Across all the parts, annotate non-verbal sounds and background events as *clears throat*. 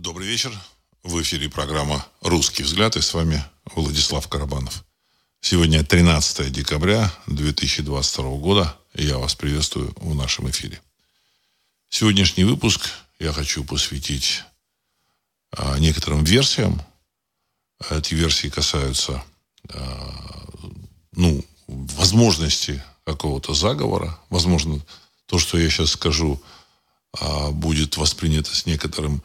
Добрый вечер. В эфире программа «Русский взгляд» и с вами Владислав Карабанов. Сегодня 13 декабря 2022 года, и я вас приветствую в нашем эфире. Сегодняшний выпуск я хочу посвятить а, некоторым версиям. Эти версии касаются а, ну, возможности какого-то заговора. Возможно, то, что я сейчас скажу, а, будет воспринято с некоторым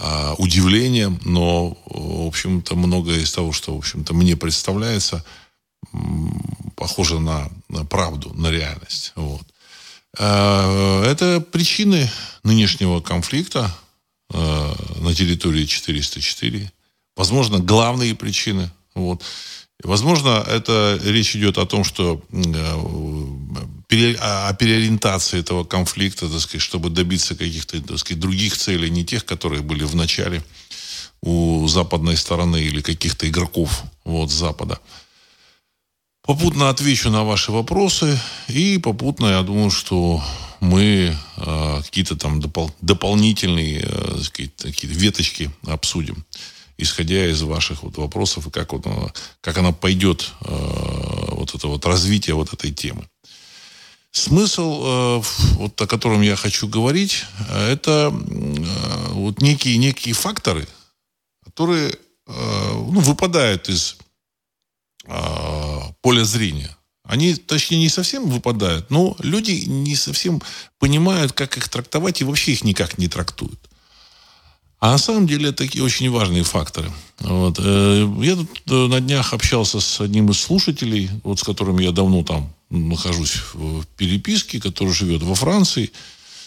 а, удивлением, но, в общем-то, многое из того, что, в общем-то, мне представляется, похоже на, на правду, на реальность. Вот. А, это причины нынешнего конфликта на территории 404. Возможно, главные причины. Вот. Возможно, это речь идет о том, что о переориентации этого конфликта, так сказать, чтобы добиться каких-то так сказать, других целей, не тех, которые были в начале у западной стороны или каких-то игроков вот, Запада. Попутно отвечу на ваши вопросы и попутно я думаю, что мы э, какие-то там допол- дополнительные э, такие веточки обсудим, исходя из ваших вот вопросов и как, вот как она пойдет, э, вот это вот развитие вот этой темы. Смысл, э, вот, о котором я хочу говорить, э, это э, вот некие, некие факторы, которые ну, выпадают из поля зрения. Они, точнее, не совсем выпадают, но люди не совсем понимают, как их трактовать, и вообще их никак не трактуют. А на самом деле это такие очень важные факторы. Вот. Я тут на днях общался с одним из слушателей, вот с которым я давно там нахожусь в переписке, который живет во Франции.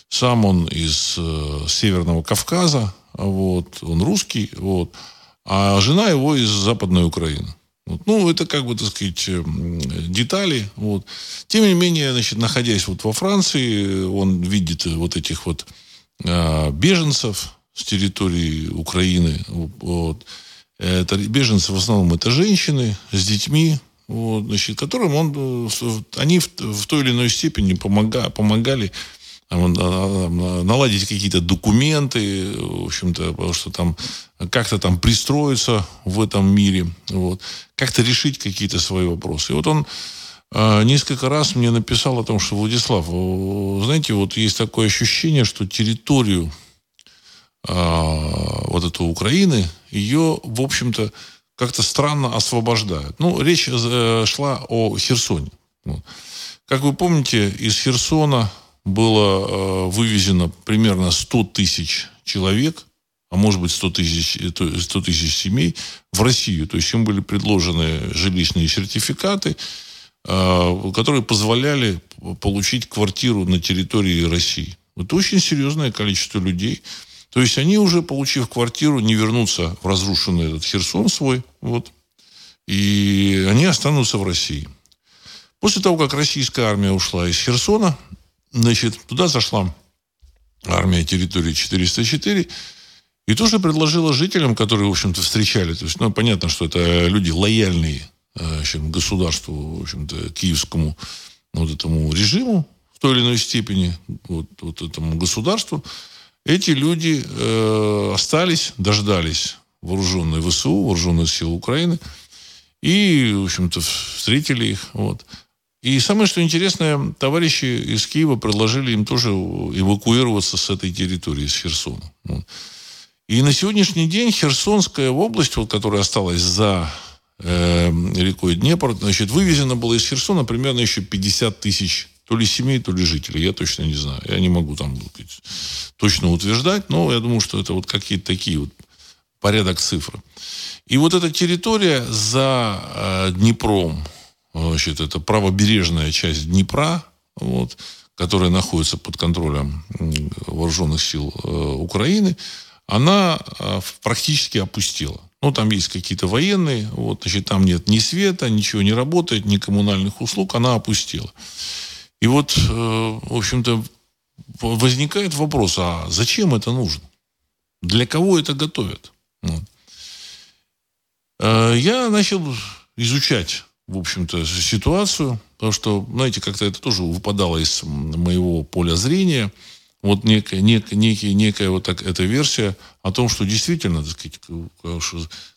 Сам он из э, Северного Кавказа, вот, он русский, вот, а жена его из Западной Украины. Вот. Ну, это как бы, так сказать, э, детали. Вот. Тем не менее, значит, находясь вот во Франции, он видит вот этих вот э, беженцев с территории Украины. Вот. Это беженцы в основном это женщины с детьми, вот, значит, которым он, они в, в той или иной степени помога, помогали наладить какие-то документы, в общем-то, потому что там как-то там пристроиться в этом мире, вот, как-то решить какие-то свои вопросы. И вот он э, несколько раз мне написал о том, что Владислав, знаете, вот есть такое ощущение, что территорию вот эту Украины, ее, в общем-то, как-то странно освобождают. Ну, речь э, шла о Херсоне. Как вы помните, из Херсона было э, вывезено примерно 100 тысяч человек, а может быть 100 тысяч, 100 э, тысяч семей в Россию. То есть им были предложены жилищные сертификаты, которые позволяли получить квартиру на территории России. Это очень серьезное количество людей – то есть они уже, получив квартиру, не вернутся в разрушенный этот Херсон свой, вот, и они останутся в России. После того, как российская армия ушла из Херсона, значит, туда зашла армия территории 404, и тоже предложила жителям, которые, в общем-то, встречали, то есть, ну, понятно, что это люди лояльные э, в общем, государству, в общем-то, киевскому вот этому режиму в той или иной степени, вот, вот этому государству, эти люди э, остались, дождались вооруженной ВСУ, вооруженных сил Украины, и, в общем-то, встретили их. Вот. И самое, что интересное, товарищи из Киева предложили им тоже эвакуироваться с этой территории, с Херсона. Вот. И на сегодняшний день Херсонская область, вот, которая осталась за э, рекой Днепр, значит, вывезена была из Херсона примерно еще 50 тысяч то ли семей, то ли жителей. Я точно не знаю. Я не могу там точно утверждать, но я думаю, что это вот какие-то такие вот порядок цифр. И вот эта территория за э, Днепром, значит, это правобережная часть Днепра, вот, которая находится под контролем вооруженных сил э, Украины, она э, практически опустела. Ну, там есть какие-то военные, вот, значит, там нет ни света, ничего не работает, ни коммунальных услуг, она опустела. И вот, э, в общем-то, возникает вопрос, а зачем это нужно? Для кого это готовят? Э, я начал изучать, в общем-то, ситуацию, потому что, знаете, как-то это тоже выпадало из моего поля зрения. вот некая, некая, некая, некая вот так, эта версия о том, что действительно, так сказать,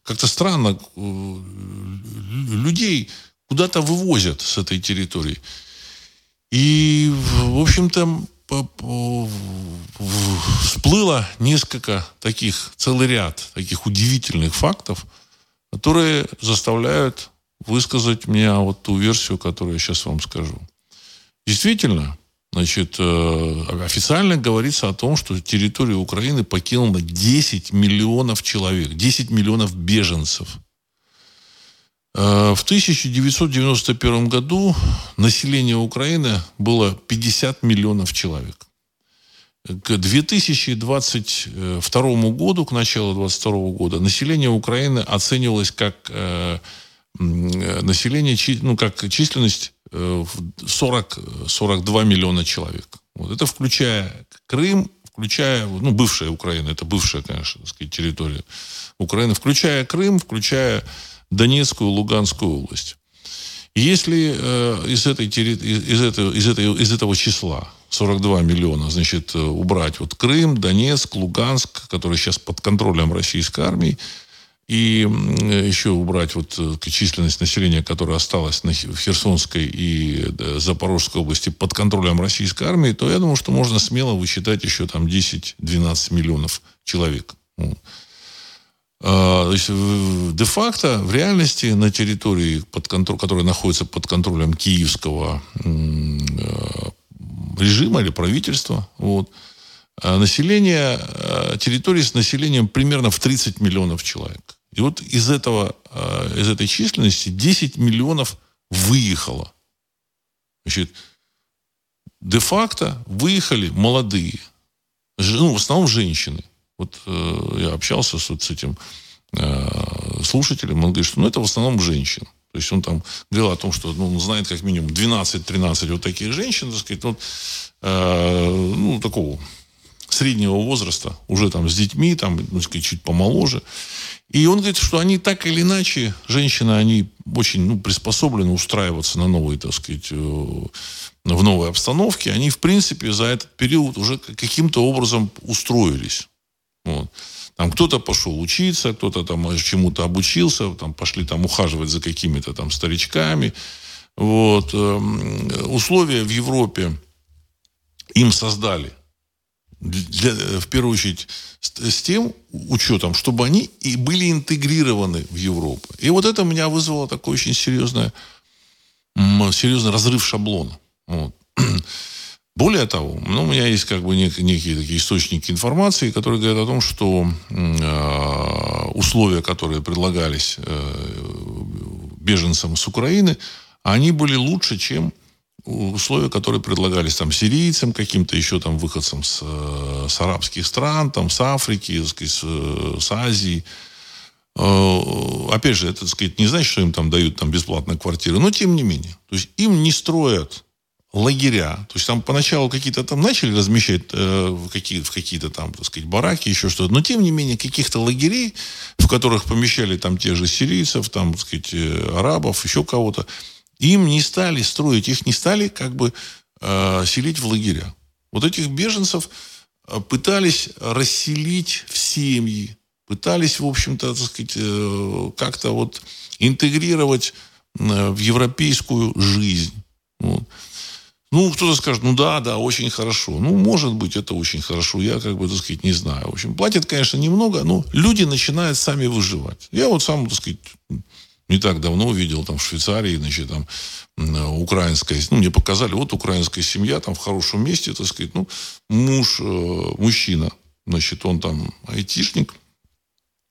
как-то странно э, людей куда-то вывозят с этой территории. И, в общем-то, всплыло несколько таких, целый ряд таких удивительных фактов, которые заставляют высказать мне вот ту версию, которую я сейчас вам скажу. Действительно, значит, э, официально говорится о том, что территорию Украины покинуло 10 миллионов человек, 10 миллионов беженцев. Э, в 1991 году население Украины было 50 миллионов человек. К 2022 году, к началу 2022 года, население Украины оценивалось как э, население, ну, как численность 40, э, 42 миллиона человек. Вот. Это включая Крым, включая, ну, бывшая Украина, это бывшая, конечно, так сказать, территория Украины, включая Крым, включая Донецкую, Луганскую область. Если э, из, этой, из, из, этого, из этого числа 42 миллиона, значит, э, убрать вот Крым, Донецк, Луганск, которые сейчас под контролем российской армии, и еще убрать вот э, численность населения, которая осталась в Херсонской и э, Запорожской области под контролем российской армии, то я думаю, что можно смело высчитать еще там 10-12 миллионов человек. А, то есть, де-факто, в реальности, на территории, под контроль, которая находится под контролем киевского э, режима или правительства, вот, а население, э, территории с населением примерно в 30 миллионов человек. И вот из, этого, из этой численности 10 миллионов выехало. Значит, де-факто выехали молодые, ну, в основном женщины. Вот э, я общался с, вот с этим э, слушателем, он говорит, что ну, это в основном женщины. То есть он там говорил о том, что ну, он знает как минимум 12-13 вот таких женщин, так сказать, вот, э, ну, такого среднего возраста, уже там с детьми, там, ну, сказать, чуть помоложе. И он говорит, что они так или иначе, женщины, они очень ну, приспособлены устраиваться на новые, так сказать, э, в новой обстановке. Они, в принципе, за этот период уже каким-то образом устроились. Вот. Там кто-то пошел учиться, кто-то там чему-то обучился, там пошли там ухаживать за какими-то там старичками. Вот. Эм, условия в Европе им создали для, в первую очередь с, с тем учетом, чтобы они и были интегрированы в Европу. И вот это меня вызвало такой очень серьезный, серьезный разрыв шаблона. Вот. *clears throat* Более того, ну, у меня есть как бы нек, некие такие источники информации, которые говорят о том, что э, условия, которые предлагались э, беженцам с Украины, они были лучше, чем условия, которые предлагались там сирийцам, каким-то еще там выходцам с, э, с арабских стран, там с Африки, с, с Азии. Э, опять же, это, так сказать, не значит, что им там дают там бесплатные квартиры, но тем не менее. То есть им не строят лагеря. То есть там поначалу какие-то там начали размещать э, в, какие, в какие-то там, так сказать, бараки, еще что-то. Но тем не менее каких-то лагерей, в которых помещали там тех же сирийцев, там, так сказать, э, арабов, еще кого-то, им не стали строить, их не стали как бы э, селить в лагеря. Вот этих беженцев э, пытались расселить в семьи, пытались, в общем-то, так сказать, э, как-то вот интегрировать э, в европейскую жизнь. Вот. Ну, кто-то скажет, ну да, да, очень хорошо. Ну, может быть, это очень хорошо. Я, как бы, так сказать, не знаю. В общем, платят, конечно, немного, но люди начинают сами выживать. Я вот сам, так сказать, не так давно увидел там в Швейцарии, значит, там украинская, ну, мне показали, вот украинская семья там в хорошем месте, так сказать, ну, муж, э, мужчина, значит, он там айтишник,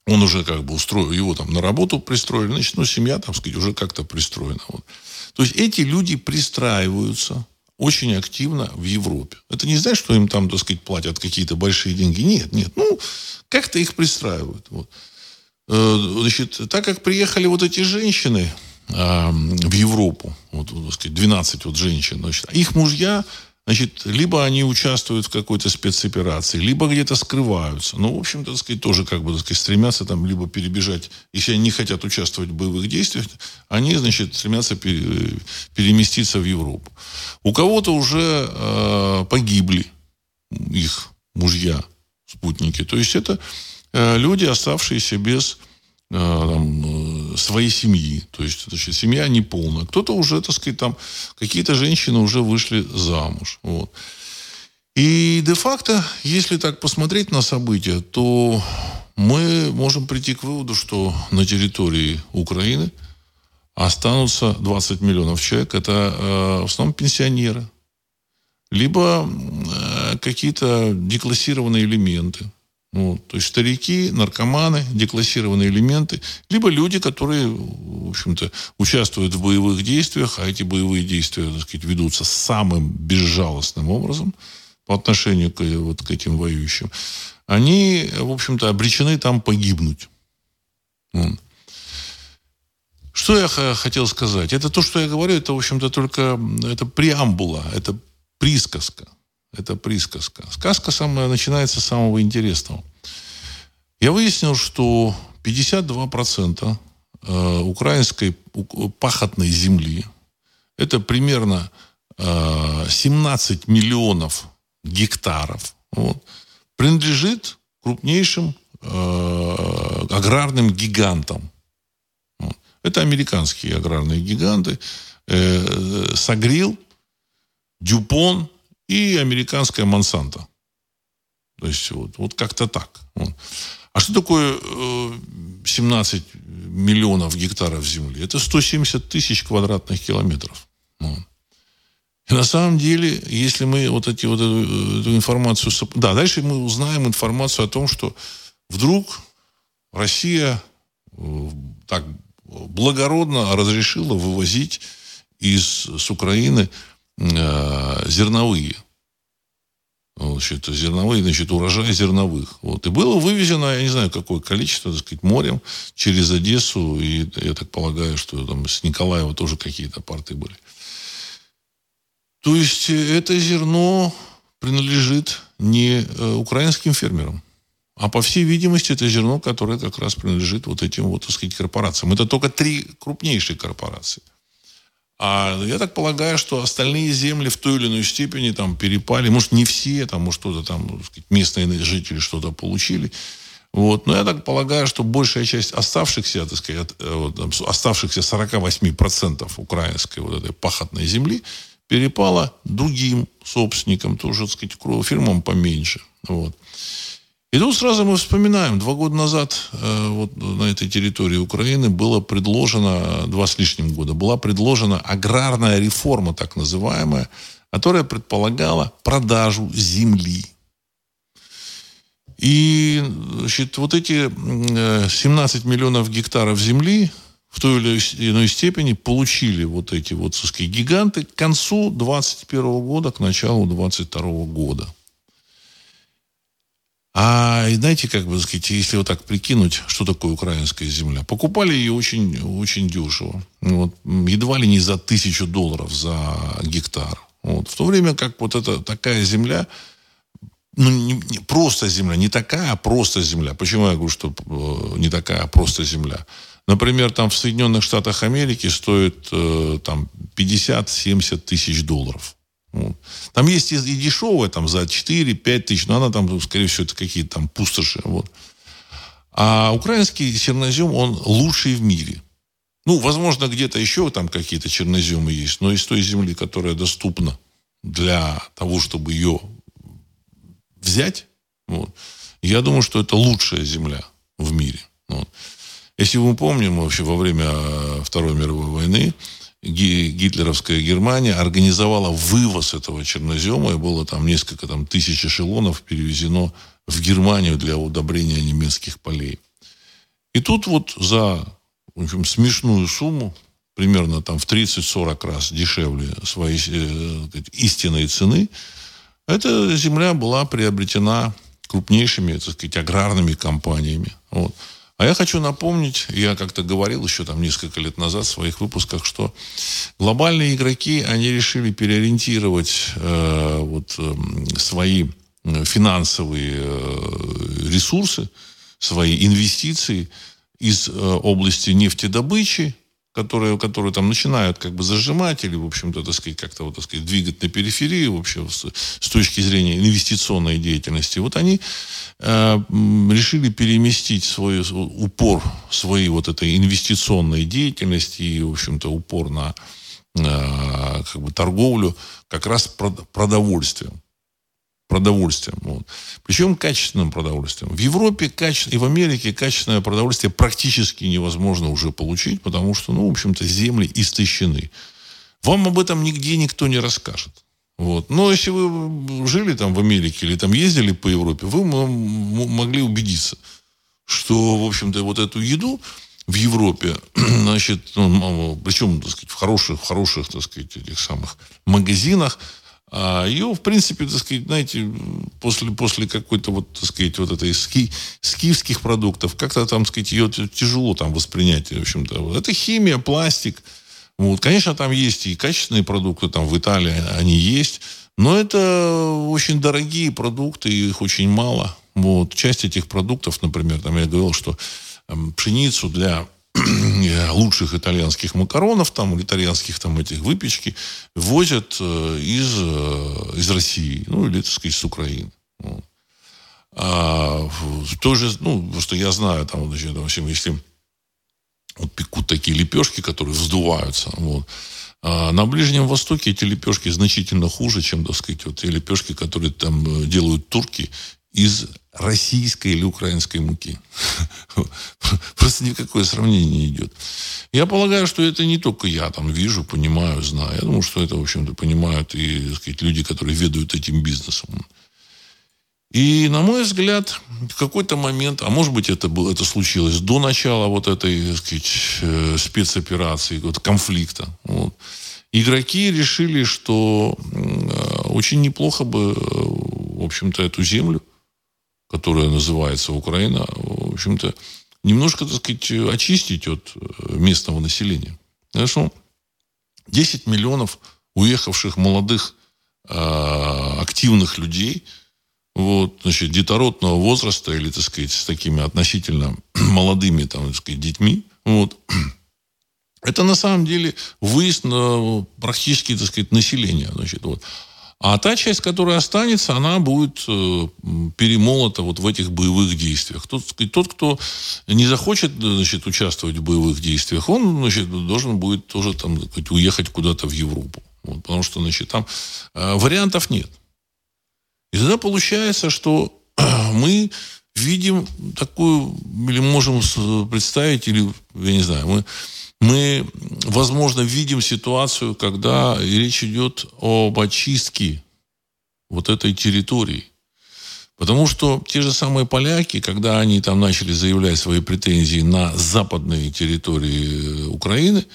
он уже как бы устроил, его там на работу пристроили, значит, ну, семья, там, сказать, уже как-то пристроена. Вот. То есть эти люди пристраиваются, очень активно в Европе. Это не значит, что им там, так сказать, платят какие-то большие деньги. Нет, нет. Ну, как-то их пристраивают. Вот. Э, значит, так как приехали вот эти женщины э, в Европу, вот, так сказать, 12 вот женщин, значит, их мужья Значит, либо они участвуют в какой-то спецоперации, либо где-то скрываются. Ну, в общем-то, так сказать, тоже как бы, так сказать, стремятся там либо перебежать. Если они не хотят участвовать в боевых действиях, они, значит, стремятся переместиться в Европу. У кого-то уже э, погибли их мужья, спутники. То есть это э, люди, оставшиеся без там, своей семьи. То есть это семья неполная. Кто-то уже, так сказать, там какие-то женщины уже вышли замуж. Вот. И де-факто, если так посмотреть на события, то мы можем прийти к выводу, что на территории Украины останутся 20 миллионов человек. Это э, в основном пенсионеры. Либо э, какие-то деклассированные элементы. Ну, то есть старики, наркоманы, деклассированные элементы, либо люди, которые, в общем-то, участвуют в боевых действиях, а эти боевые действия, так сказать, ведутся самым безжалостным образом – по отношению к, вот, к этим воюющим, они, в общем-то, обречены там погибнуть. Что я хотел сказать? Это то, что я говорю, это, в общем-то, только это преамбула, это присказка. Это присказка. Сказка самая, начинается с самого интересного. Я выяснил, что 52% э, украинской пахотной земли, это примерно 17 э, миллионов гектаров вот, принадлежит крупнейшим э, аграрным гигантам. Это американские аграрные гиганты. Сагрил, Дюпон и американская Монсанто. То есть вот, вот как-то так. Вот. А что такое э, 17 миллионов гектаров земли? Это 170 тысяч квадратных километров. Вот. И на самом деле, если мы вот, эти, вот эту, эту информацию... Да, дальше мы узнаем информацию о том, что вдруг Россия э, так благородно разрешила вывозить из, с Украины э, зерновые. Значит, зерновые, значит, урожай зерновых. Вот. И было вывезено, я не знаю, какое количество, так сказать, морем через Одессу. И я так полагаю, что там с Николаева тоже какие-то порты были. То есть э, это зерно принадлежит не э, украинским фермерам, а по всей видимости это зерно, которое как раз принадлежит вот этим вот, так сказать, корпорациям. Это только три крупнейшие корпорации. А я так полагаю, что остальные земли в той или иной степени там перепали. Может, не все, там, может, что-то там, так сказать, местные жители что-то получили. Вот. Но я так полагаю, что большая часть оставшихся, так сказать, э, вот, оставшихся 48% украинской вот этой пахотной земли, перепало другим собственникам, тоже, так сказать, фирмам поменьше. Вот. И тут сразу мы вспоминаем, два года назад э, вот на этой территории Украины было предложено, два с лишним года, была предложена аграрная реформа, так называемая, которая предполагала продажу земли. И значит, вот эти 17 миллионов гектаров земли в той или иной степени получили вот эти вот сказать, гиганты к концу 21 года, к началу 22 года. А знаете, как бы сказать, если вот так прикинуть, что такое украинская земля, покупали ее очень, очень дешево. Вот, едва ли не за тысячу долларов за гектар. Вот. В то время как вот эта такая земля, ну, не, не просто земля, не такая, а просто земля. Почему я говорю, что э, не такая, а просто земля? Например, там в Соединенных Штатах Америки стоит э, там 50-70 тысяч долларов. Вот. Там есть и, и дешевая, там за 4-5 тысяч, но она там, скорее всего, это какие-то там пустоши. Вот. А украинский чернозем, он лучший в мире. Ну, возможно, где-то еще там какие-то черноземы есть, но из той земли, которая доступна для того, чтобы ее взять, вот, я думаю, что это лучшая земля в мире. Вот. Если мы помним, вообще во время э, Второй мировой войны гитлеровская Германия организовала вывоз этого чернозема, и было там несколько там, тысяч эшелонов перевезено в Германию для удобрения немецких полей. И тут вот за в общем, смешную сумму, примерно там в 30-40 раз дешевле своей э, истинной цены, эта земля была приобретена крупнейшими, так сказать, аграрными компаниями. Вот. А я хочу напомнить, я как-то говорил еще там несколько лет назад в своих выпусках, что глобальные игроки, они решили переориентировать э, вот, э, свои финансовые э, ресурсы, свои инвестиции из э, области нефтедобычи которые, которые там начинают как бы зажимать или, в общем-то, так сказать, как-то, вот, так сказать, двигать на периферии вообще с, с точки зрения инвестиционной деятельности, вот они э, решили переместить свой упор своей вот этой инвестиционной деятельности и, в общем-то, упор на э, как бы торговлю как раз продовольствием продовольствием. Вот. Причем качественным продовольствием. В Европе каче... и в Америке качественное продовольствие практически невозможно уже получить, потому что, ну, в общем-то, земли истощены. Вам об этом нигде никто не расскажет. Вот. Но если вы жили там в Америке или там ездили по Европе, вы могли убедиться, что, в общем-то, вот эту еду в Европе, *clears throat* значит, ну, причем, так сказать, в хороших, в хороших, так сказать, этих самых магазинах, а ее, в принципе, так сказать, знаете, после, после какой-то вот, так сказать, вот этой ски, скифских продуктов, как-то там, так сказать, ее тяжело там воспринять, в общем-то. Это химия, пластик. Вот. Конечно, там есть и качественные продукты, там в Италии они есть, но это очень дорогие продукты, их очень мало. Вот. Часть этих продуктов, например, там я говорил, что пшеницу для лучших итальянских макаронов там, или итальянских там этих выпечки возят э, из, э, из России, ну, или, так сказать, с Украины. А, тоже, ну, что я знаю, там, значит, общем, если вот пекут такие лепешки, которые вздуваются, вот, а на Ближнем Востоке эти лепешки значительно хуже, чем, так сказать, вот те лепешки, которые там э, делают турки из российской или украинской муки. Просто никакое сравнение не идет. Я полагаю, что это не только я там вижу, понимаю, знаю. Я думаю, что это, в общем-то, понимают и, так сказать, люди, которые ведают этим бизнесом. И, на мой взгляд, в какой-то момент, а может быть, это, было, это случилось до начала вот этой, так сказать, э, спецоперации, вот конфликта, вот, игроки решили, что э, очень неплохо бы, э, в общем-то, эту землю которая называется Украина, в общем-то, немножко, так сказать, очистить от э, местного населения. Хорошо? 10 миллионов уехавших молодых э, активных людей, вот, значит, детородного возраста или, так сказать, с такими относительно *clears throat* молодыми, там, так сказать, детьми, вот, *clears throat* это на самом деле выезд на практически, так сказать, население, значит, вот. А та часть, которая останется, она будет э, перемолота вот в этих боевых действиях. Тот, тот, кто не захочет значит, участвовать в боевых действиях, он значит, должен будет тоже там, сказать, уехать куда-то в Европу. Вот, потому что значит, там э, вариантов нет. И тогда получается, что *clears throat* мы видим такую, или можем представить, или, я не знаю, мы мы, возможно, видим ситуацию, когда речь идет об очистке вот этой территории. Потому что те же самые поляки, когда они там начали заявлять свои претензии на западные территории Украины,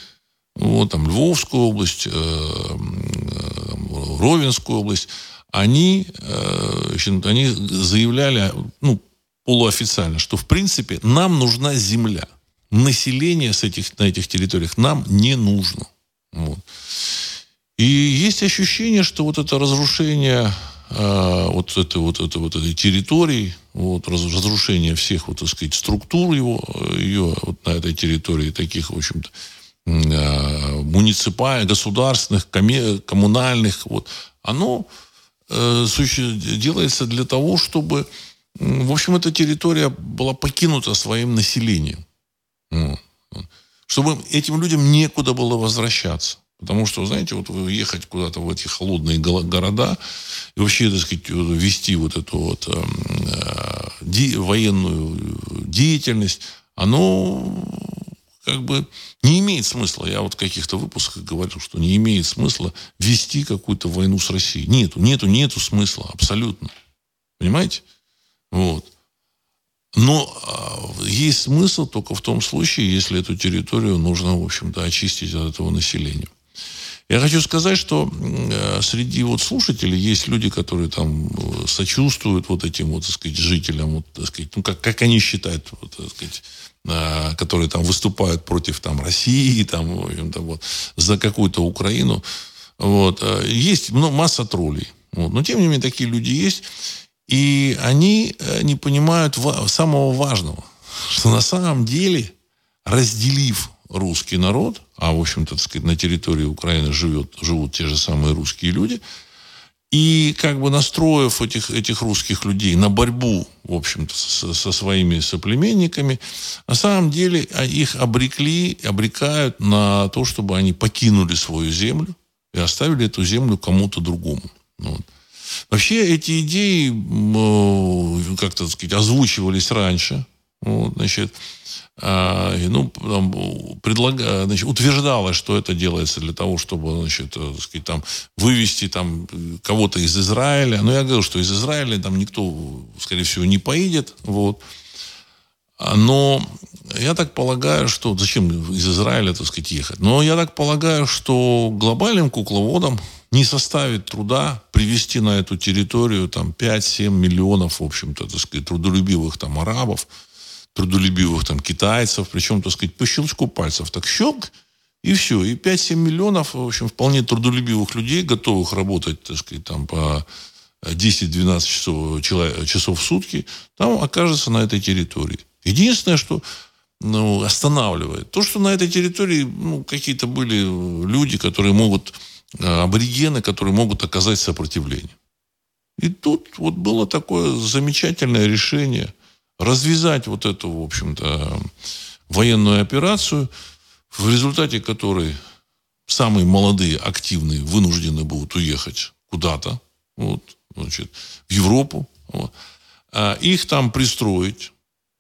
вот там Львовскую область, э, э, Ровенскую область, они, э, они заявляли, ну, полуофициально, что в принципе нам нужна земля – население с этих, на этих территориях нам не нужно. Вот. И есть ощущение, что вот это разрушение э, вот, этой, вот, этой, вот этой территории, вот, разрушение всех, вот, так сказать, структур его, ее вот на этой территории, таких, в общем-то, э, муниципальных, государственных, коммунальных, вот, оно э, делается для того, чтобы, в общем, эта территория была покинута своим населением. Чтобы этим людям некуда было возвращаться. Потому что, знаете, вот ехать куда-то в эти холодные города и вообще, так сказать, вести вот эту вот э, де, военную деятельность, оно как бы не имеет смысла. Я вот в каких-то выпусках говорил, что не имеет смысла вести какую-то войну с Россией. Нету, нету, нету смысла абсолютно. Понимаете? Вот. Но а, есть смысл только в том случае, если эту территорию нужно, в общем-то, очистить от этого населения. Я хочу сказать, что э, среди вот слушателей есть люди, которые там э, сочувствуют вот этим вот, так сказать, жителям, вот, так сказать, ну, как, как они считают, вот, так сказать, э, которые там выступают против там России, *laughs* там, в общем-то, вот, за какую-то Украину. Вот. Есть ну, масса троллей. Вот. Но, тем не менее, такие люди есть. И они э, не понимают самого важного, что на самом деле, разделив русский народ, а, в общем-то, так сказать, на территории Украины живет, живут те же самые русские люди, и как бы настроив этих, этих русских людей на борьбу, в общем-то, со, со своими соплеменниками, на самом деле а, их обрекли, обрекают на то, чтобы они покинули свою землю и оставили эту землю кому-то другому. Ну вот. Вообще эти идеи, как-то сказать, озвучивались раньше. Вот, значит, а, ну, там, предлага, значит, утверждалось, что это делается для того, чтобы, значит, э, так сказать, там, вывести там, кого-то из Израиля. Но я говорил, что из Израиля там никто, скорее всего, не поедет. Вот. Но я так полагаю, что... Зачем из Израиля, так сказать, ехать? Но я так полагаю, что глобальным кукловодам не составит труда привести на эту территорию там 5-7 миллионов, в общем-то, так сказать, трудолюбивых там арабов, трудолюбивых там китайцев, причем, так сказать, по щелчку пальцев. Так щелк, и все. И 5-7 миллионов, в общем, вполне трудолюбивых людей, готовых работать, так сказать, там по 10-12 часов, часов в сутки, там окажется на этой территории. Единственное, что ну, останавливает, то, что на этой территории ну, какие-то были люди, которые могут, аборигены, которые могут оказать сопротивление. И тут вот было такое замечательное решение развязать вот эту, в общем-то, военную операцию, в результате которой самые молодые, активные вынуждены будут уехать куда-то, вот, значит, в Европу, вот, а их там пристроить,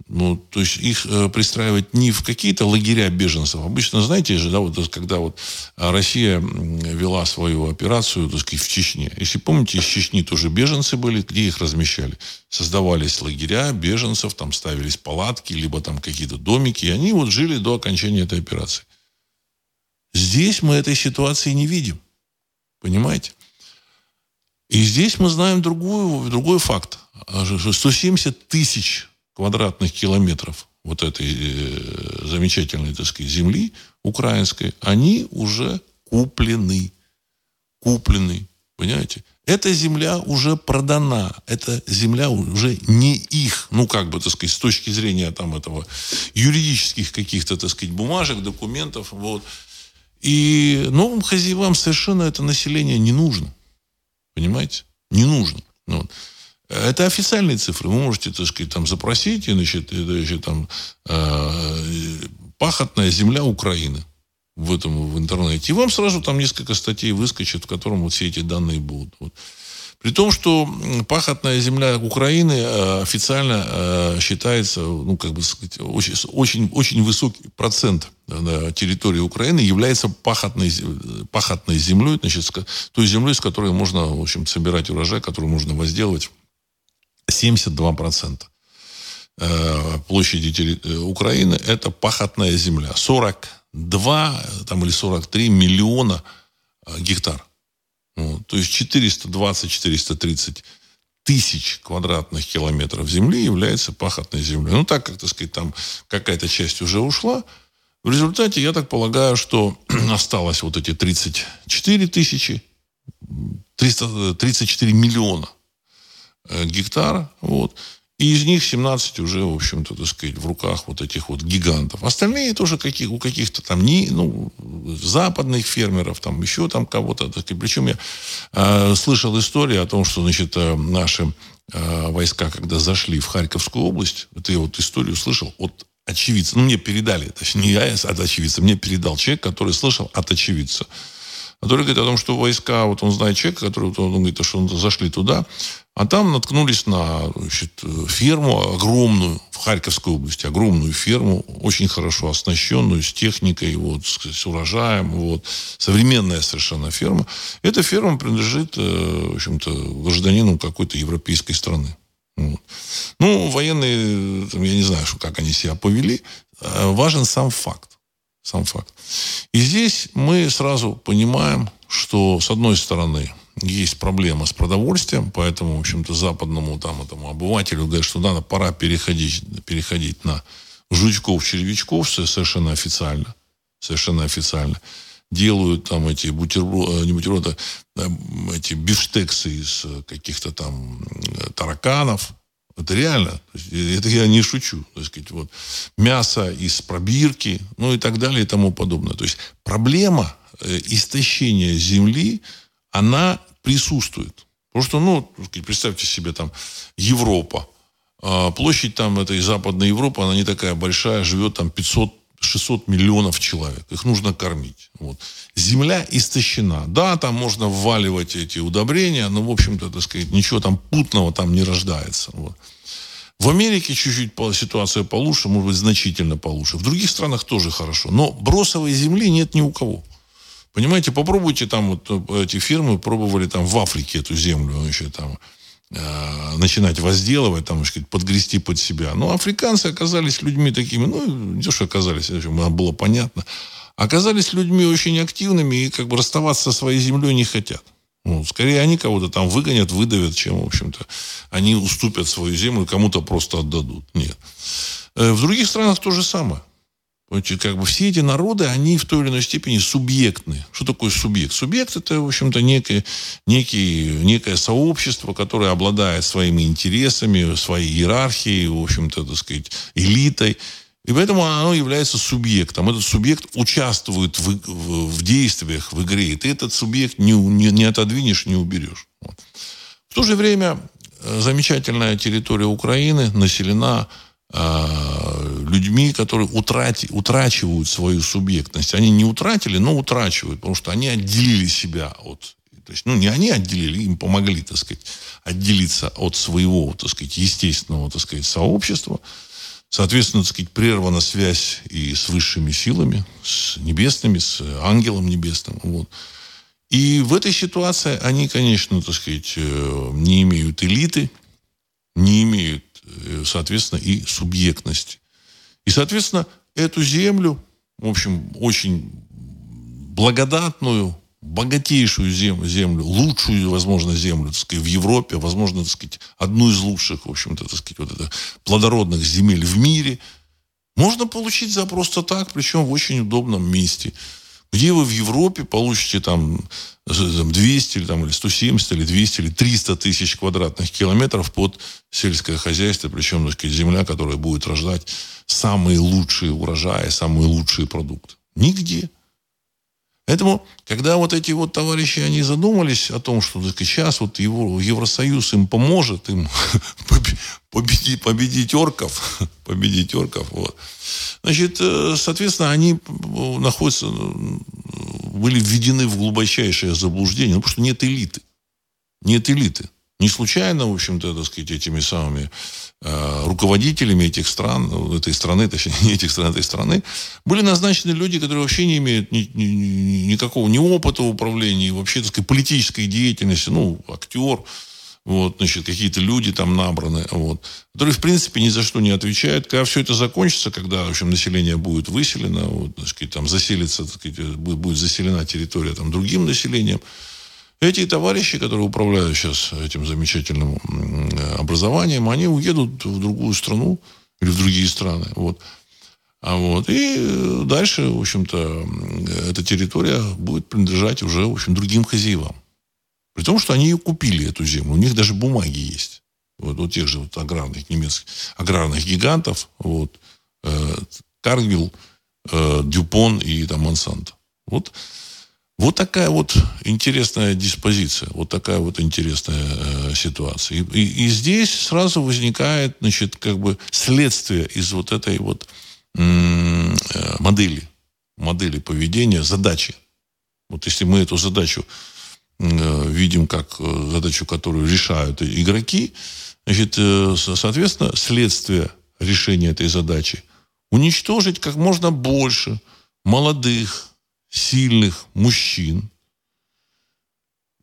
ну, то есть их э, пристраивать не в какие-то лагеря беженцев. Обычно, знаете же, да, вот когда вот Россия вела свою операцию, так сказать, в Чечне. Если помните, из Чечни тоже беженцы были, где их размещали? Создавались лагеря беженцев, там ставились палатки, либо там какие-то домики, и они вот жили до окончания этой операции. Здесь мы этой ситуации не видим. Понимаете? И здесь мы знаем другую, другой факт. 170 тысяч квадратных километров вот этой э, замечательной, так сказать, земли украинской, они уже куплены. Куплены. Понимаете? Эта земля уже продана. Эта земля уже не их. Ну, как бы, так сказать, с точки зрения там этого юридических каких-то, так сказать, бумажек, документов. Вот. И новым хозяевам совершенно это население не нужно. Понимаете? Не нужно. Ну вот. Это официальные цифры. Вы можете, так сказать, там запросить, значит, значит там, э, пахотная земля Украины в этом в интернете. И вам сразу там несколько статей выскочит, в котором вот все эти данные будут. Вот. При том, что пахотная земля Украины э, официально э, считается, ну, как бы сказать, очень, очень, очень высокий процент на территории Украины является пахотной, пахотной землей, значит, той землей, с которой можно, в общем, собирать урожай, которую можно возделывать 72% э, площади э, Украины – это пахотная земля. 42 там, или 43 миллиона э, гектар. Вот. То есть 420-430 тысяч квадратных километров земли является пахотной землей. Ну, так, как, так сказать, там какая-то часть уже ушла. В результате, я так полагаю, что *clears throat* осталось вот эти 34 тысячи, 300, 34 миллиона Э, гектар, вот, и из них 17 уже, в общем-то, так сказать, в руках вот этих вот гигантов. Остальные тоже каких, у каких-то там не, ну, западных фермеров, там еще там кого-то. Причем я э, слышал историю о том, что, значит, э, наши э, войска, когда зашли в Харьковскую область, это я вот историю слышал от очевидца. Ну, мне передали, точнее, не я от очевидца, мне передал человек, который слышал от очевидца который говорит о том, что войска, вот он знает человека, который, он говорит, что он зашли туда, а там наткнулись на значит, ферму огромную в Харьковской области, огромную ферму, очень хорошо оснащенную, с техникой, вот, с, урожаем, вот, современная совершенно ферма. Эта ферма принадлежит, э, в общем-то, гражданину какой-то европейской страны. Вот. Ну, военные, я не знаю, как они себя повели, э, важен сам факт. Сам факт. И здесь мы сразу понимаем, что, с одной стороны, есть проблема с продовольствием, поэтому, в общем-то, западному там этому обывателю говорят, что надо, пора переходить, переходить на жучков, червячков совершенно официально. Совершенно официально. Делают там эти бутерброды, э, не бутерброды, а эти бифштексы из каких-то там тараканов, Это реально. Это я не шучу. Так сказать, вот. Мясо из пробирки, ну и так далее и тому подобное. То есть проблема э, истощения земли, она присутствует. Потому что, ну, представьте себе там Европа. А площадь там этой Западной Европы, она не такая большая, живет там 500 600 миллионов человек. Их нужно кормить. Вот. Земля истощена. Да, там можно вваливать эти удобрения, но, в общем-то, так сказать, ничего там путного там не рождается. Вот. В Америке чуть-чуть ситуация получше, может быть, значительно получше. В других странах тоже хорошо. Но бросовой земли нет ни у кого. Понимаете, попробуйте там, вот э, эти фирмы пробовали там в Африке эту землю, еще там, Э, начинать возделывать, там, сказать, подгрести под себя. Но африканцы оказались людьми такими, ну, не то, что оказались, было понятно, оказались людьми очень активными и как бы расставаться со своей землей не хотят. Ну, скорее они кого-то там выгонят, выдавят, чем, в общем-то, они уступят свою землю, кому-то просто отдадут. Нет. Э, в других странах то же самое. Как бы все эти народы, они в той или иной степени субъектны. Что такое субъект? Субъект это, в общем-то, некое, некий, некое сообщество, которое обладает своими интересами, своей иерархией, в общем-то, так сказать, элитой. И поэтому оно является субъектом. Этот субъект участвует в, в, в действиях, в игре. И ты этот субъект не, не, не отодвинешь, не уберешь. Вот. В то же время э, замечательная территория Украины населена людьми, которые утрати, утрачивают свою субъектность. Они не утратили, но утрачивают, потому что они отделили себя от... То есть, ну, не они отделили, им помогли, так сказать, отделиться от своего, так сказать, естественного, так сказать, сообщества. Соответственно, так сказать, прервана связь и с высшими силами, с небесными, с ангелом небесным. Вот. И в этой ситуации они, конечно, так сказать, э, не имеют элиты, не имеют Э, соответственно, и субъектность. И, соответственно, эту землю, в общем, очень благодатную, богатейшую землю, землю, лучшую, возможно, землю, так сказать, в Европе, возможно, так сказать, одну из лучших, в общем-то, так сказать, вот это, плодородных земель в мире, можно получить за просто так, причем в очень удобном месте – где вы в Европе получите там 200 или, там, или 170 или 200 или 300 тысяч квадратных километров под сельское хозяйство, причем так сказать, земля, которая будет рождать самые лучшие урожаи, самые лучшие продукты. Нигде. Поэтому, когда вот эти вот товарищи, они задумались о том, что так, сейчас вот его, Евросоюз им поможет, им *laughs* победить, победить орков, *laughs* победить орков, вот. Значит, э, соответственно, они э, находятся, э, были введены в глубочайшее заблуждение, ну, потому что нет элиты. Нет элиты. Не случайно, в общем-то, так сказать, этими самыми э, руководителями этих стран, этой страны, точнее, *laughs* не этих стран, этой страны, были назначены люди, которые вообще не имеют ни, ни, никакого ни опыта управления, вообще, так сказать, политической деятельности, ну, актер, вот, значит, какие-то люди там набраны, вот, которые, в принципе, ни за что не отвечают. Когда все это закончится, когда, в общем, население будет выселено, вот, так сказать, там заселится, так сказать, будет заселена территория там другим населением, эти товарищи, которые управляют сейчас этим замечательным образованием, они уедут в другую страну или в другие страны. Вот. А вот. И дальше, в общем-то, эта территория будет принадлежать уже, в общем, другим хозяевам. При том, что они ее купили, эту землю. У них даже бумаги есть. Вот у тех же вот аграрных немецких, аграрных гигантов, вот, э, Каргвилл, э, Дюпон и там Монсанто. Вот вот такая вот интересная диспозиция, вот такая вот интересная э, ситуация. И, и, и здесь сразу возникает, значит, как бы следствие из вот этой вот э, модели, модели поведения, задачи. Вот если мы эту задачу э, видим как э, задачу, которую решают игроки, значит, э, соответственно, следствие решения этой задачи уничтожить как можно больше молодых, сильных мужчин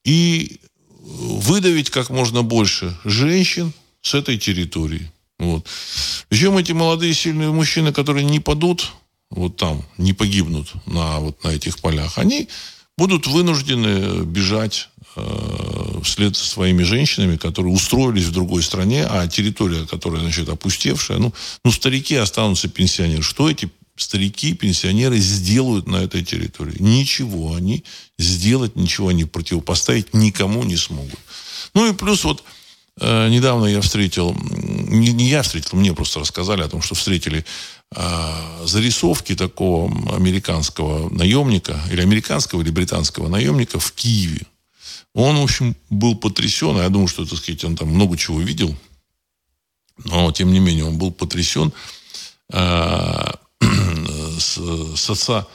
и выдавить как можно больше женщин с этой территории. Вот. Причем эти молодые сильные мужчины, которые не падут вот там, не погибнут на, вот на этих полях, они будут вынуждены бежать э, вслед за своими женщинами, которые устроились в другой стране, а территория, которая, значит, опустевшая, ну, ну старики останутся пенсионеры. Что эти старики, пенсионеры сделают на этой территории. Ничего они сделать, ничего они противопоставить никому не смогут. Ну и плюс вот э, недавно я встретил, не, не я встретил, мне просто рассказали о том, что встретили э, зарисовки такого американского наемника, или американского, или британского наемника в Киеве. Он, в общем, был потрясен. Я думаю, что, так сказать, он там много чего видел. Но, тем не менее, он был потрясен э, *clears throat* соци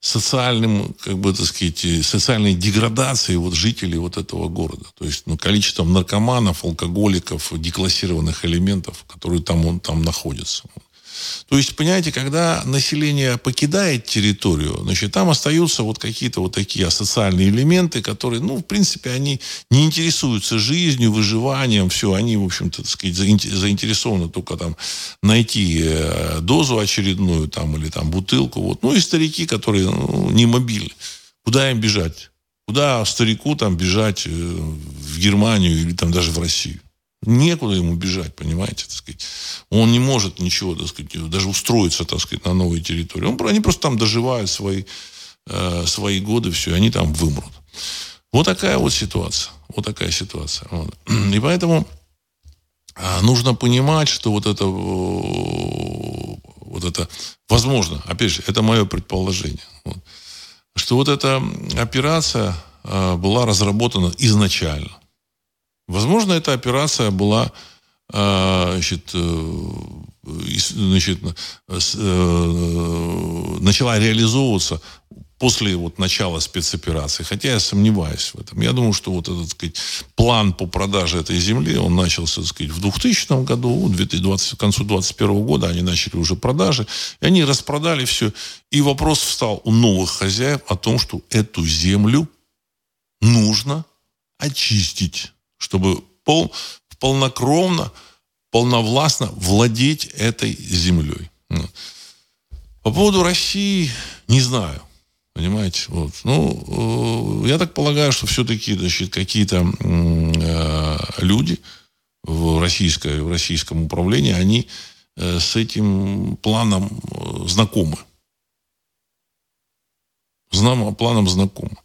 социальным, как бы, так сказать, социальной деградацией вот жителей вот этого города. То есть, ну, количеством наркоманов, алкоголиков, деклассированных элементов, которые там, он, там находятся. То есть, понимаете, когда население покидает территорию, значит, там остаются вот какие-то вот такие асоциальные элементы, которые, ну, в принципе, они не интересуются жизнью, выживанием, все, они, в общем-то, так сказать, заинтересованы только там найти э, дозу очередную там или там бутылку, вот. Ну, и старики, которые ну, не мобильны. Куда им бежать? Куда старику там бежать э, в Германию или там даже в Россию? Некуда ему бежать, понимаете, так сказать. Он не может ничего, так сказать, даже устроиться, так сказать, на новой территории. Он, они просто там доживают свои, э, свои годы, все, и они там вымрут. Вот такая вот ситуация. Вот такая ситуация. Вот. *clears throat* И поэтому а, нужно понимать, что вот это, вот это, возможно, опять же, это мое предположение, вот, что вот эта операция а, была разработана изначально. Возможно, эта операция была а, значит, э, значит, э, начала реализовываться после вот начала спецоперации. Хотя я сомневаюсь в этом. Я думаю, что вот этот сказать, план по продаже этой земли, он начался так сказать, в 2000 году, в 2020, к концу 2021 года они начали уже продажи. И они распродали все. И вопрос встал у новых хозяев о том, что эту землю нужно очистить чтобы пол, полнокровно, полновластно владеть этой землей. По поводу России не знаю. Понимаете? Вот. Ну, э, я так полагаю, что все-таки значит, какие-то э, люди в, российской, в российском управлении, они э, с этим планом э, знакомы. Знам, планом знакомы.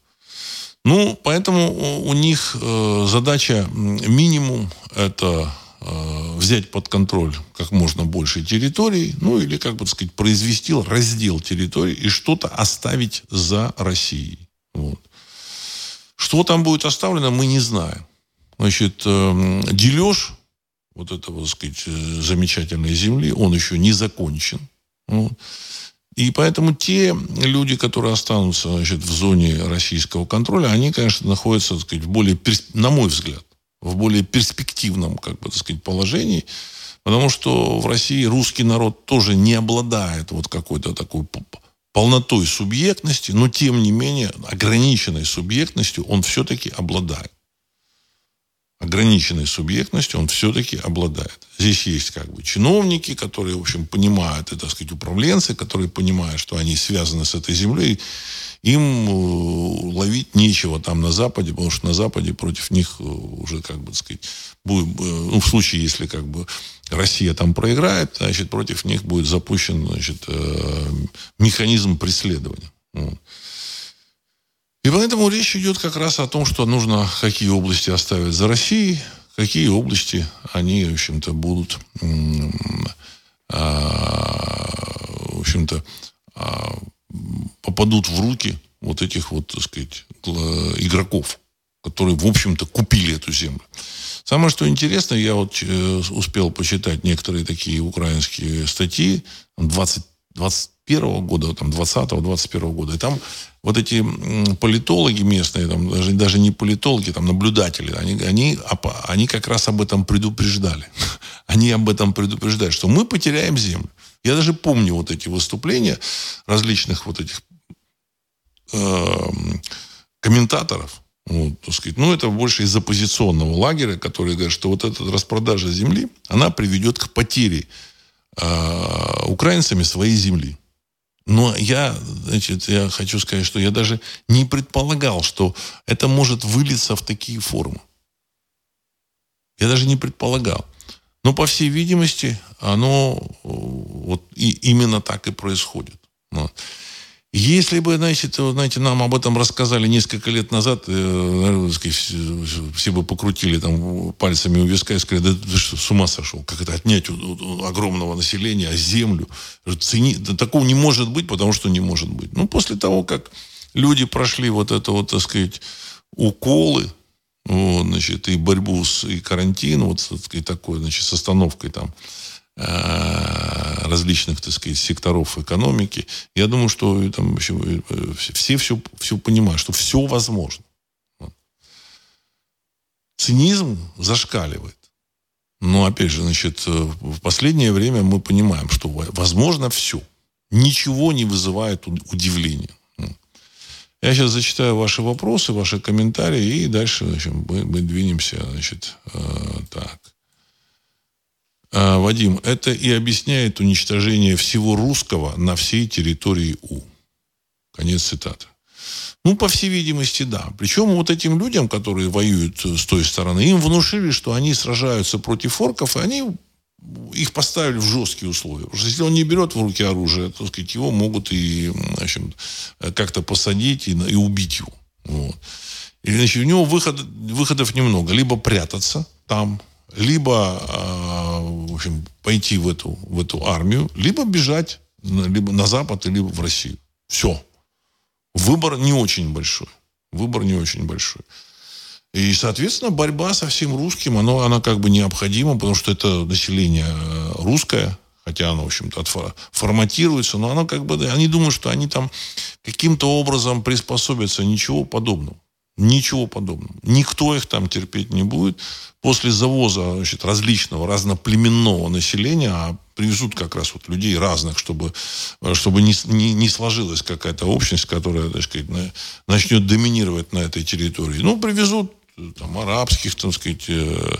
Ну, поэтому у них э, задача минимум это э, взять под контроль как можно больше территорий, ну или, как бы сказать, произвести раздел территорий и что-то оставить за Россией. Вот. Что там будет оставлено, мы не знаем. Значит, э, дележ вот этого, так сказать, э, замечательной земли, он еще не закончен. Вот. И поэтому те люди, которые останутся значит, в зоне российского контроля, они, конечно, находятся, так сказать, в более, на мой взгляд, в более перспективном, как бы, так сказать, положении, потому что в России русский народ тоже не обладает вот какой-то такой полнотой субъектности, но тем не менее ограниченной субъектностью он все-таки обладает ограниченной субъектностью он все-таки обладает. Здесь есть как бы чиновники, которые, в общем, понимают, и, так сказать, управленцы, которые понимают, что они связаны с этой землей, им э, ловить нечего там на Западе, потому что на Западе против них э, уже, как бы, так сказать, будет, э, ну, в случае, если как бы Россия там проиграет, значит, против них будет запущен, значит, механизм преследования. Вот. И поэтому речь идет как раз о том, что нужно какие области оставить за Россией, какие области они, в общем-то, будут, а, в общем-то, а, попадут в руки вот этих вот, так сказать, игроков, которые, в общем-то, купили эту землю. Самое, что интересно, я вот э, успел почитать некоторые такие украинские статьи 20, 21 года, там, 20-21 года, и там вот эти политологи местные, там, даже, даже не политологи, там, наблюдатели, они, они, они как раз об этом предупреждали. *laughs* Они об этом предупреждали, что мы потеряем землю. Я даже помню вот эти выступления различных вот этих э, комментаторов, вот, так сказать, ну, это больше из оппозиционного лагеря, которые говорят, что вот эта распродажа земли, она приведет к потере э, украинцами своей земли. Но я, значит, я хочу сказать, что я даже не предполагал, что это может вылиться в такие формы. Я даже не предполагал. Но, по всей видимости, оно вот и именно так и происходит. Вот. Если бы, значит, знаете, нам об этом рассказали несколько лет назад, э, все бы покрутили там пальцами у виска и сказали, да ты что, с ума сошел? Как это отнять у огромного населения землю? Цени... Да такого не может быть, потому что не может быть. Ну, после того, как люди прошли вот это вот, так сказать, уколы, вот, значит, и борьбу с и карантин, вот, так сказать, такой, значит, с остановкой там, различных, так сказать, секторов экономики. Я думаю, что там все, все, все, все понимают, что все возможно. Цинизм зашкаливает. Но, опять же, значит, э, в последнее время мы понимаем, что возможно все. Ничего не вызывает удивления. Я сейчас зачитаю ваши вопросы, ваши комментарии, и дальше значит, мы, мы двинемся. Значит, э, так. А, Вадим, это и объясняет уничтожение всего русского на всей территории У. Конец цитаты. Ну, по всей видимости, да. Причем вот этим людям, которые воюют с той стороны, им внушили, что они сражаются против орков, и они их поставили в жесткие условия. Потому что если он не берет в руки оружие, то сказать, его могут и как-то посадить и, и убить его. Вот. И, значит, у него выход, выходов немного. Либо прятаться там, либо, а, в общем, пойти в эту, в эту армию, либо бежать либо на Запад, либо в Россию. Все. Выбор не очень большой. Выбор не очень большой. И, соответственно, борьба со всем русским, она, она как бы необходима, потому что это население э, русское, хотя оно, в общем-то, форматируется, но оно как бы, они думают, что они там каким-то образом приспособятся, ничего подобного. Ничего подобного. Никто их там терпеть не будет. После завоза значит, различного, разноплеменного населения, а привезут как раз вот людей разных, чтобы, чтобы не, не, не сложилась какая-то общность, которая, так сказать, начнет доминировать на этой территории. Ну, привезут там, арабских, так сказать, э,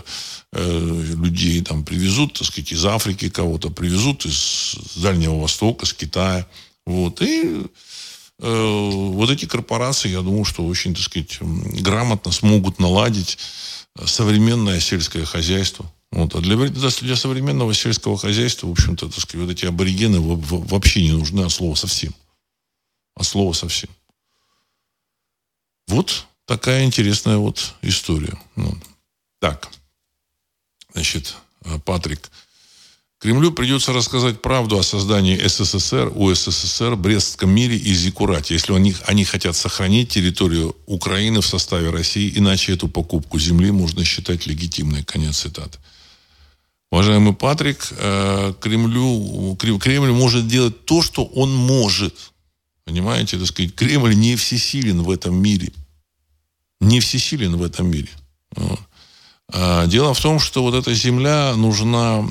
э, людей, там, привезут, так сказать, из Африки кого-то, привезут из Дальнего Востока, с Китая. Вот. И Э, вот эти корпорации, я думаю, что очень, так сказать, грамотно смогут наладить э, современное сельское хозяйство. Вот. А для, для современного сельского хозяйства, в общем-то, так сказать, вот эти аборигены вообще не нужны от слова совсем. От слова совсем. Вот такая интересная вот история. Вот. Так. Значит, э, Патрик. Кремлю придется рассказать правду о создании СССР, УССР, Брестском мире и Зикурате, если они, они хотят сохранить территорию Украины в составе России, иначе эту покупку земли можно считать легитимной. Конец цитаты. Уважаемый Патрик, э, Кремлю, Кремль может делать то, что он может. Понимаете, так сказать, Кремль не всесилен в этом мире. Не всесилен в этом мире. Вот. А, дело в том, что вот эта земля нужна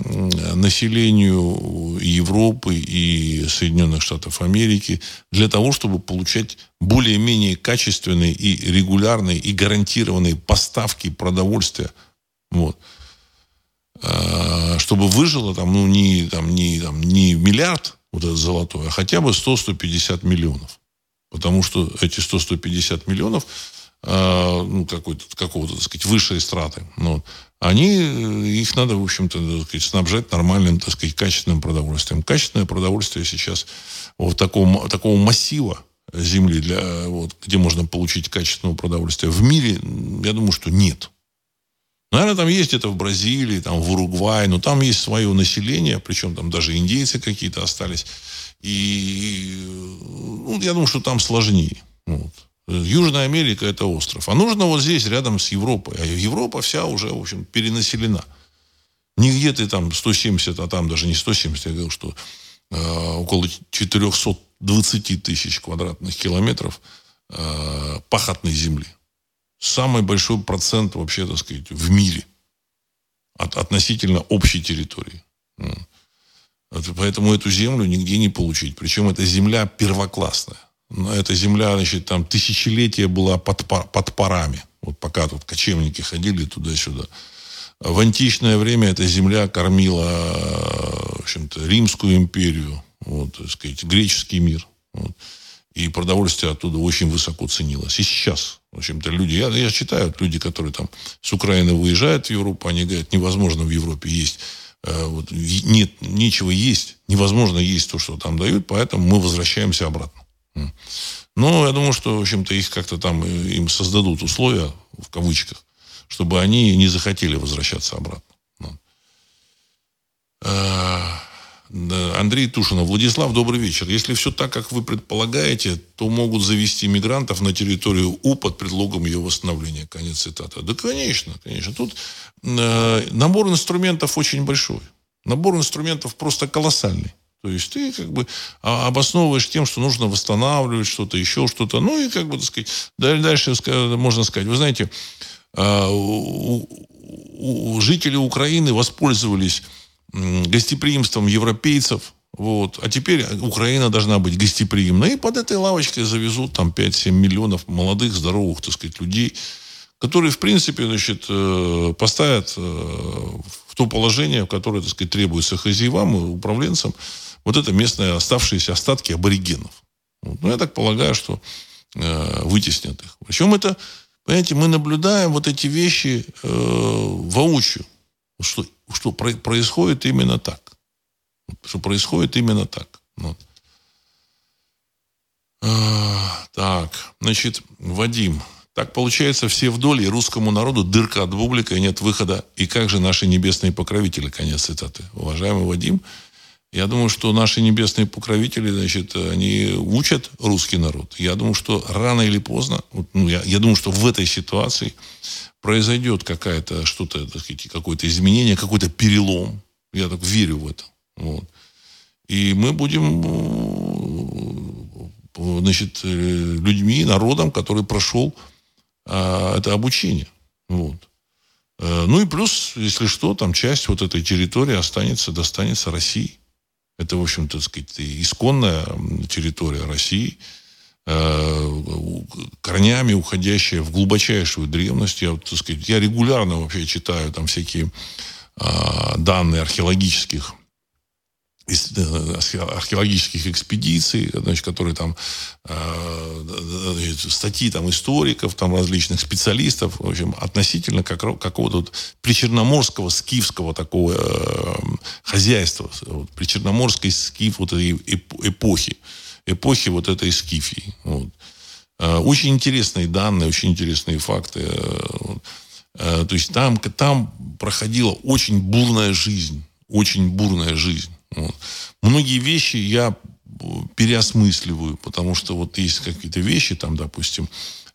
населению Европы и Соединенных Штатов Америки для того, чтобы получать более-менее качественные и регулярные и гарантированные поставки продовольствия. Вот. А, чтобы выжило там, ну, не, там, не, там, не миллиард вот этот золотой, а хотя бы 100-150 миллионов. Потому что эти 100-150 миллионов ну, какой-то, какого-то, так сказать, высшей страты. Ну, они, э, их надо, в общем-то, сказать, снабжать нормальным, так сказать, качественным продовольствием. Качественное продовольствие сейчас вот такого, такого массива земли, для, вот, где можно получить качественное продовольствие, в мире, я думаю, что нет. Наверное, там есть это в Бразилии, там в Уругвае, но там есть свое население, причем там даже индейцы какие-то остались. И ну, я думаю, что там сложнее. Южная Америка – это остров. А нужно вот здесь, рядом с Европой. А Европа вся уже, в общем, перенаселена. Нигде ты там 170, а там даже не 170, я говорил, что э, около 420 тысяч квадратных километров э, пахотной земли. Самый большой процент вообще, так сказать, в мире от, относительно общей территории. Поэтому эту землю нигде не получить. Причем эта земля первоклассная эта земля, значит, там тысячелетия была под, под парами. Вот пока тут кочевники ходили туда-сюда. В античное время эта земля кормила, в общем-то, Римскую империю, вот, так сказать, греческий мир. Вот. И продовольствие оттуда очень высоко ценилось. И сейчас, в общем-то, люди, я, я читаю, люди, которые там с Украины выезжают в Европу, они говорят, невозможно в Европе есть э, вот, нет, нечего есть, невозможно есть то, что там дают, поэтому мы возвращаемся обратно. Но я думаю, что, в общем-то, их как-то там им создадут условия, в кавычках, чтобы они не захотели возвращаться обратно. Андрей Тушинов. Владислав, добрый вечер. Если все так, как вы предполагаете, то могут завести мигрантов на территорию У под предлогом ее восстановления. Конец цитаты. Да, конечно, конечно. Тут э, набор инструментов очень большой. Набор инструментов просто колоссальный. То есть ты как бы обосновываешь тем, что нужно восстанавливать что-то, еще что-то. Ну и как бы, так сказать, дальше можно сказать. Вы знаете, у жители Украины воспользовались гостеприимством европейцев. Вот. А теперь Украина должна быть гостеприимной. И под этой лавочкой завезут там 5-7 миллионов молодых, здоровых, так сказать, людей, которые, в принципе, значит, э, поставят э, в то положение, в которое, так сказать, требуется хозяевам и управленцам, вот это местные оставшиеся остатки аборигенов. Ну, я так полагаю, что э, вытеснят их. Причем это, понимаете, мы наблюдаем вот эти вещи э, воочию что, что происходит именно так. Что происходит именно так. Вот. А, так, значит, Вадим. Так получается, все вдоль, и русскому народу дырка от бублика, и нет выхода. И как же наши небесные покровители? Конец цитаты. Уважаемый Вадим, я думаю, что наши небесные покровители, значит, они учат русский народ. Я думаю, что рано или поздно, ну, я, я думаю, что в этой ситуации произойдет какая-то что-то, какое-то изменение, какой-то перелом. Я так верю в это. Вот. И мы будем э, значит, э, людьми, народом, который прошел а, это обучение. Вот. Э, ну и плюс, если что, там часть вот этой территории останется, достанется России. Это, в общем-то, сказать, исконная территория России – Э, корнями уходящая в глубочайшую древность. Я, так сказать, я регулярно вообще читаю там всякие а, данные археологических археологических экспедиций, значит, которые там э, статьи там историков, там различных специалистов, в общем, относительно как, какого-то вот причерноморского скифского такого э, хозяйства, вот, причерноморской скиф вот этой эпохи эпохи вот этой скифии. Вот. А, очень интересные данные, очень интересные факты. Э, э, то есть там, там проходила очень бурная жизнь. Очень бурная жизнь. Многие вещи я переосмысливаю, потому что вот есть какие-то вещи, там, допустим,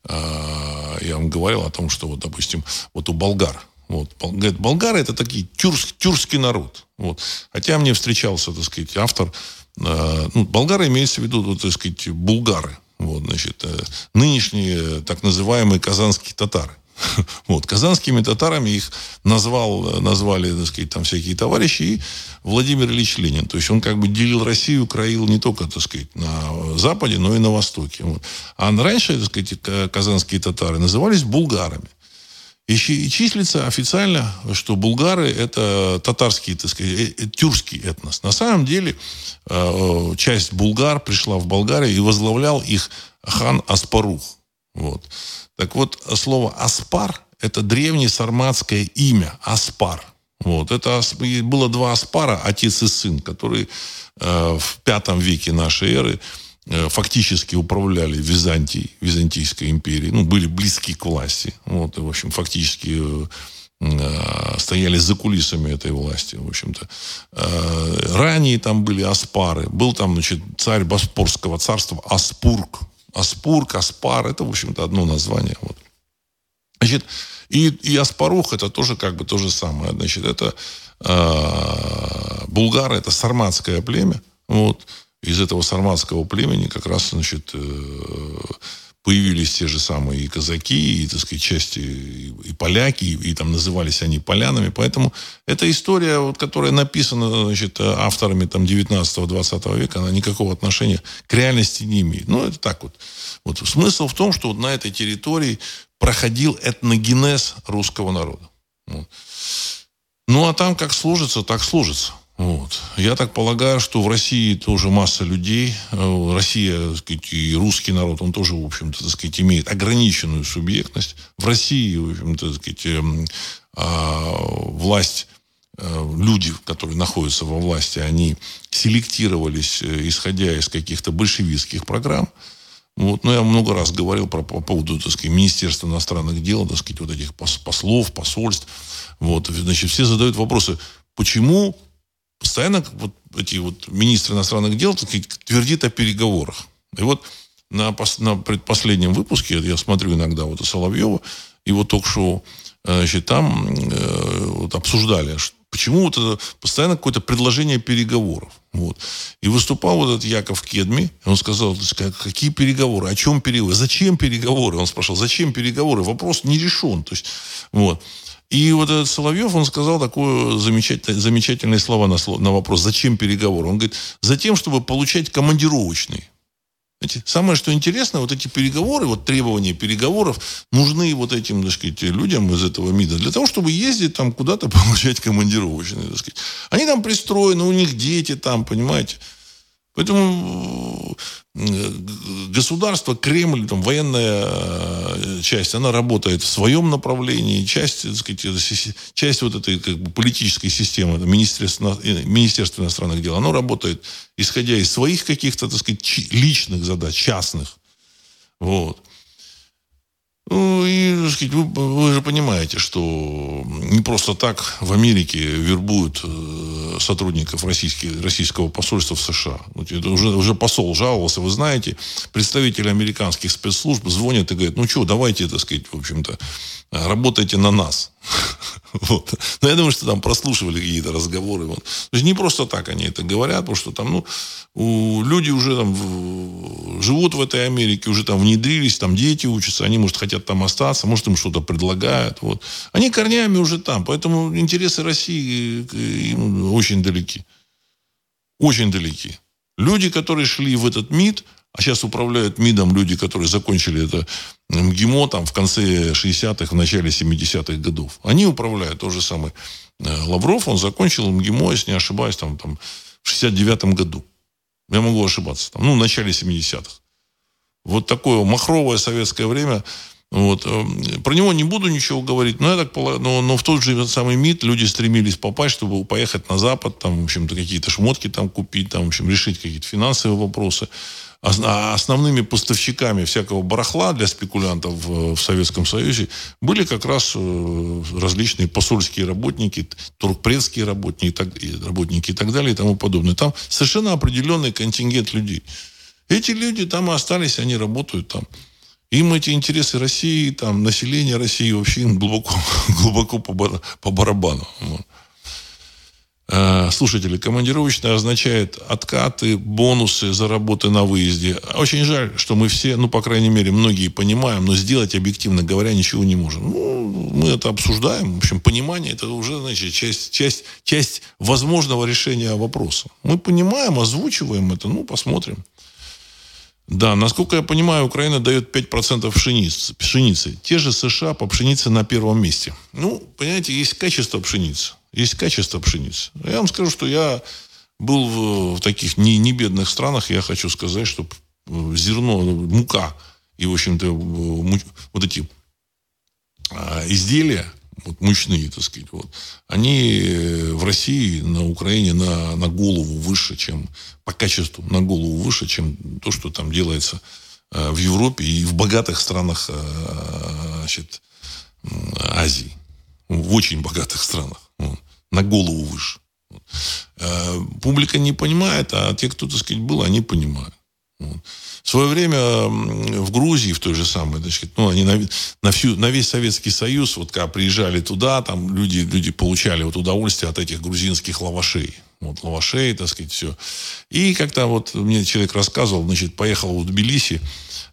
а, я вам говорил о том, что вот, допустим, вот у болгар, вот, говорят, болгары это такие тюрк, тюркский народ. Вот. Хотя мне встречался, так сказать, автор а, ну, болгары имеется в виду, вот, так сказать, булгары. Вот, значит, э, нынешние так называемые казанские татары. *laughs* Вот, казанскими татарами их назвал, назвали, так сказать, там всякие товарищи, и Владимир Ильич Ленин. То есть он как бы делил Россию, краил не только, так сказать, на Западе, но и на Востоке. Вот. А раньше, так сказать, казанские татары назывались булгарами. И числится официально, что булгары – это татарский, так сказать, э, э, тюркский этнос. На самом деле, э, часть булгар пришла в Болгарию и возглавлял их хан Аспарух. Вот. Так вот, слово «аспар» – это древнее сарматское имя – Аспар. Вот. Это было два Аспара, отец и сын, которые в пятом веке нашей эры Э, фактически управляли Византией, Византийской империей, ну, были близки к власти. Вот, и, в общем, фактически э, э, стояли за кулисами этой власти, в общем-то. Ранее там были аспары. Был там, значит, царь Боспорского царства Аспург. Аспург, Аспар, это, в общем-то, одно название. Вот. Значит, и, и Аспарух это тоже как бы то же самое. Значит, это э, булгары, это сарматское племя. Вот из этого сарматского племени как раз, значит, э, появились те же самые и казаки, и, так сказать, части, и, и поляки, и, и там назывались они полянами. Поэтому эта история, вот, которая написана значит, авторами там, 19-20 века, она никакого отношения к реальности не имеет. Ну, это так вот. вот. Смысл в том, что вот на этой территории проходил этногенез русского народа. Вот. Ну, а там как сложится, так сложится. Вот. Я так полагаю, что в России тоже масса людей. Э, Россия, так сказать, и русский народ, он тоже, в общем-то, так сказать, имеет ограниченную субъектность. В России, в общем-то, так сказать, эм, а, власть э, люди, которые находятся во власти, они селектировались, э, исходя из каких-то большевистских программ. Вот, но я много раз говорил про, по поводу, так сказать, Министерства иностранных дел, так сказать, вот этих послов, посольств. Вот, значит, все задают вопросы, почему постоянно вот эти вот министры иностранных дел твердит о переговорах. И вот на, на предпоследнем выпуске, я смотрю иногда вот у Соловьева, его ток-шоу, э, значит, там э, вот обсуждали, почему вот это постоянно какое-то предложение переговоров. Вот. И выступал вот этот Яков Кедми, он сказал, какие переговоры, о чем переговоры, зачем переговоры? Он спрашивал, зачем переговоры? Вопрос не решен. То есть, вот. И вот этот Соловьев, он сказал такое замечательное, замечательные слова на, на вопрос, зачем переговоры? Он говорит, за тем, чтобы получать командировочные. Знаете, самое, что интересно, вот эти переговоры, вот требования переговоров нужны вот этим, так сказать, людям из этого МИДа для того, чтобы ездить там куда-то *laughs* получать командировочные, так сказать. Они там пристроены, у них дети там, понимаете. Поэтому э, государство, Кремль, там, военная э, часть, она работает в своем направлении. Часть, так сказать, часть вот этой как бы, политической системы, Министерство, э, Министерство иностранных дел, оно работает, исходя из своих каких-то, так сказать, личных задач, частных. Вот. Ну, и, так сказать, вы, вы же понимаете, что не просто так в Америке вербуют э, сотрудников российского посольства в США. Это уже, уже посол жаловался, вы знаете, представители американских спецслужб звонят и говорят, ну что, давайте, так сказать, в общем-то, работайте на нас. *laughs* Вот. Но я думаю, что там прослушивали какие-то разговоры. Вот. То есть не просто так они это говорят, потому что там, ну, у, люди уже там в, живут в этой Америке, уже там внедрились, там дети учатся, они, может, хотят там остаться, может, им что-то предлагают. Вот. Они корнями уже там, поэтому интересы России им очень далеки. Очень далеки. Люди, которые шли в этот МИД, а сейчас управляют МИДом люди, которые закончили это МГИМО там, в конце 60-х, в начале 70-х годов. Они управляют. То же самое э, Лавров, он закончил МГИМО, если не ошибаюсь, там, там, в 69-м году. Я могу ошибаться. Там, ну, в начале 70-х. Вот такое махровое советское время. Вот. Э, про него не буду ничего говорить, но, я так, но, но в тот же самый МИД люди стремились попасть, чтобы поехать на Запад, там, в общем-то, какие-то шмотки там купить, там, в общем, решить какие-то финансовые вопросы. А основными поставщиками всякого барахла для спекулянтов в Советском Союзе были как раз э, различные посольские работники, туркпредские работники, работники и так далее и тому подобное. Там совершенно определенный контингент людей. Эти люди там остались, они работают там. Им эти интересы России, там, населения России вообще *laughs* глубоко, глубоко по, по барабану. Вот. Э, слушатели, командировочная означает откаты, бонусы за работы на выезде. Очень жаль, что мы все, ну, по крайней мере, многие понимаем, но сделать, объективно говоря, ничего не можем. Ну, мы это обсуждаем. В общем, понимание – это уже, значит, часть, часть, часть возможного решения вопроса. Мы понимаем, озвучиваем это, ну, посмотрим. Да, насколько я понимаю, Украина дает 5% пшеницы, пшеницы. Те же США по пшенице на первом месте. Ну, понимаете, есть качество пшеницы есть качество пшеницы. Я вам скажу, что я был в, в таких не, не бедных странах, я хочу сказать, что зерно, мука и, в общем-то, вот эти а, изделия, вот мучные, так сказать, вот, они в России, на Украине на, на голову выше, чем по качеству, на голову выше, чем то, что там делается а, в Европе и в богатых странах а, значит, Азии. В очень богатых странах на голову выше. Э, публика не понимает, а те, кто, так сказать, был, они понимают. В свое время в Грузии, в той же самой, значит, ну, они на, на, всю, на весь Советский Союз, вот когда приезжали туда, там люди, люди получали вот удовольствие от этих грузинских лавашей. Вот лавашей, так сказать, все. И как-то вот мне человек рассказывал, значит, поехал в Тбилиси,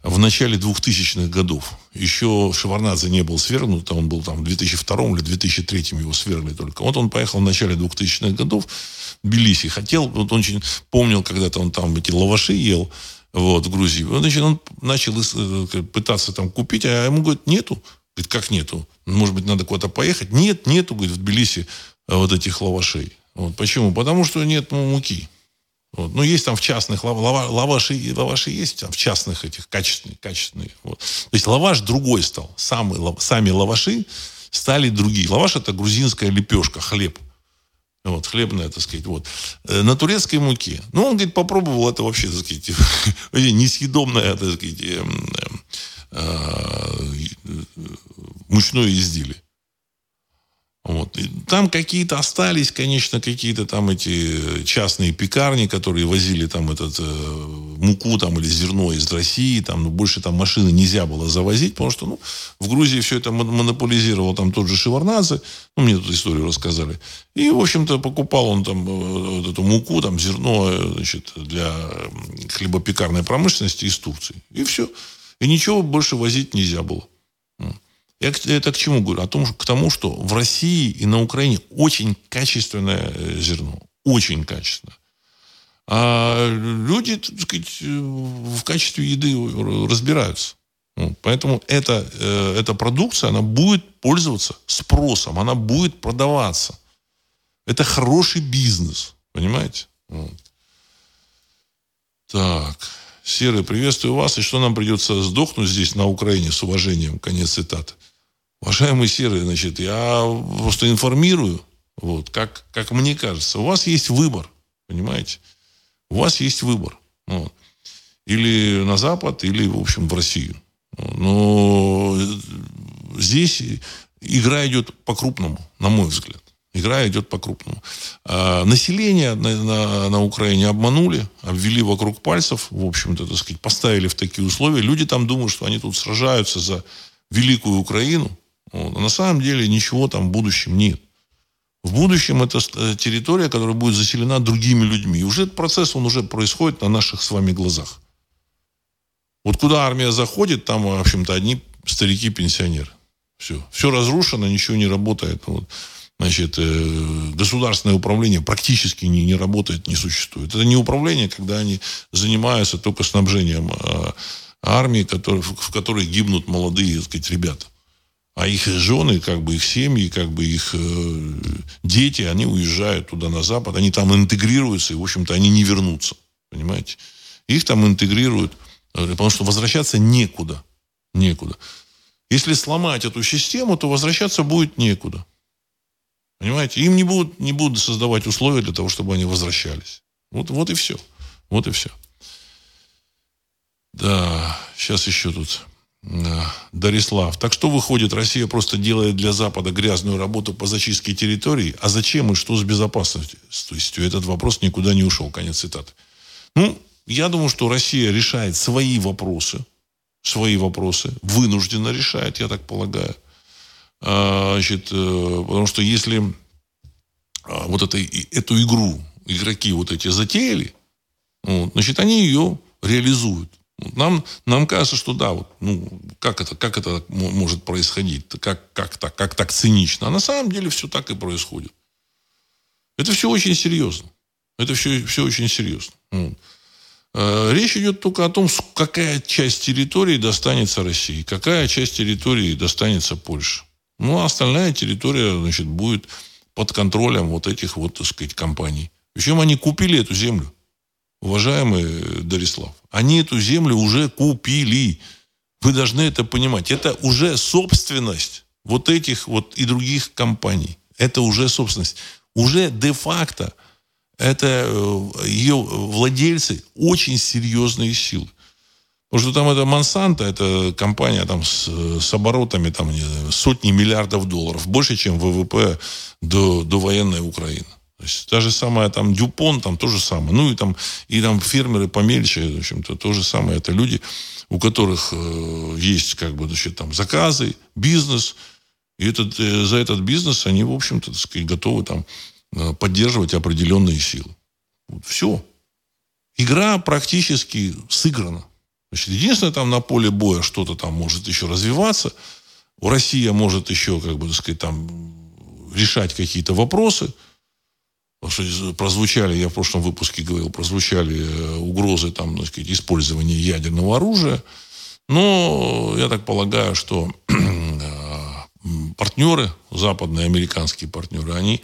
в начале 2000-х годов. Еще Шеварнадзе не был свергнут, он был там в 2002 или 2003 его свергли только. Вот он поехал в начале 2000-х годов в Тбилиси. Хотел, вот он очень помнил, когда-то он там эти лаваши ел, вот, в Грузии. Значит, он начал э, пытаться там купить, а ему говорят, нету. Говорит, как нету? Может быть, надо куда-то поехать? Нет, нету, говорит, в Тбилиси э, вот этих лавашей. Вот. Почему? Потому что нет муки. Вот. Ну, есть там в частных лава, лаваши, лаваши есть там в частных этих качественные, качественные. Вот. То есть лаваш другой стал. Самые, сами лаваши стали другие. Лаваш это грузинская лепешка, хлеб. Вот, хлебная, так сказать, вот, э, на турецкой муке. Ну, он, говорит, попробовал это вообще, так сказать, *laughs* несъедобное, так сказать, эм, мучное изделие. Вот. И там какие-то остались, конечно, какие-то там эти частные пекарни, которые возили там этот э, муку там или зерно из России, там, но больше там машины нельзя было завозить, потому что ну, в Грузии все это монополизировал там тот же Шеварнадзе, ну, мне тут историю рассказали. И, в общем-то, покупал он там э, вот эту муку, там, зерно, э, значит, для хлебопекарной промышленности из Турции. И все. И ничего больше возить нельзя было. Я это к чему говорю? О том, к тому, что в России и на Украине очень качественное э, зерно. Очень качественное. А люди, так сказать, в качестве еды разбираются. Поэтому эта, э, эта продукция, она будет пользоваться спросом, она будет продаваться. Это хороший бизнес, понимаете? Так. Серый, приветствую вас. И что нам придется сдохнуть здесь, на Украине, с уважением? Конец цитаты. Уважаемый Серый, значит, я просто информирую, вот, как, как мне кажется. У вас есть выбор, понимаете? У вас есть выбор. Вот. Или на Запад, или, в общем, в Россию. Но здесь игра идет по-крупному, на мой взгляд. Игра идет по-крупному. А население на, на, на Украине обманули, обвели вокруг пальцев, в общем-то, так сказать, поставили в такие условия. Люди там думают, что они тут сражаются за великую Украину. Вот. А на самом деле ничего там в будущем нет. В будущем это э, территория, которая будет заселена другими людьми. И уже этот процесс, он уже происходит на наших с вами глазах. Вот куда армия заходит, там, в общем-то, одни старики-пенсионеры. Все. Все разрушено, ничего не работает. Вот. Значит, э, государственное управление практически не, не работает, не существует. Это не управление, когда они занимаются только снабжением э, армии, который, в которой гибнут молодые, так сказать, ребята. А их жены, как бы их семьи, как бы их э, дети, они уезжают туда на Запад, они там интегрируются, и, в общем-то, они не вернутся. Понимаете? Их там интегрируют, э, потому что возвращаться некуда. Некуда. Если сломать эту систему, то возвращаться будет некуда. Понимаете? Им не будут, не будут создавать условия для того, чтобы они возвращались. Вот, вот и все. Вот и все. Да, сейчас еще тут Дарислав. Так что выходит, Россия просто делает для Запада грязную работу по зачистке территории, а зачем и что с безопасностью? Этот вопрос никуда не ушел. Конец цитаты. Ну, я думаю, что Россия решает свои вопросы, свои вопросы, вынужденно решает, я так полагаю. А, значит, э, потому что если а, вот это, эту игру игроки вот эти затеяли, вот, значит, они ее реализуют. Нам, нам кажется, что да, вот, ну, как это, как это может происходить, как, как, так, как так цинично. А на самом деле все так и происходит. Это все очень серьезно. Это все, все очень серьезно. Вот. Э, речь идет только о том, какая часть территории достанется России, какая часть территории достанется Польше. Ну, а остальная территория, значит, будет под контролем вот этих вот, так сказать, компаний. Причем они купили эту землю уважаемый Дарислав, они эту землю уже купили. Вы должны это понимать. Это уже собственность вот этих вот и других компаний. Это уже собственность. Уже де-факто это э, ее владельцы очень серьезные силы. Потому что там это Монсанто, это компания там с, с оборотами там, сотни миллиардов долларов. Больше, чем ВВП до, до военной Украины. Есть та же самая там Дюпон, там то же самое. Ну и там, и там фермеры помельче, в общем-то, то же самое. Это люди, у которых э, есть как бы, значит, там заказы, бизнес. И этот, э, за этот бизнес они, в общем-то, так сказать, готовы там э, поддерживать определенные силы. Вот, все. Игра практически сыграна. Значит, единственное, там на поле боя что-то там может еще развиваться. У России может еще, как бы, так сказать, там решать какие-то вопросы – что прозвучали, я в прошлом выпуске говорил, прозвучали э, угрозы там, так сказать, использования ядерного оружия. Но я так полагаю, что *clears throat* э, партнеры, западные американские партнеры, они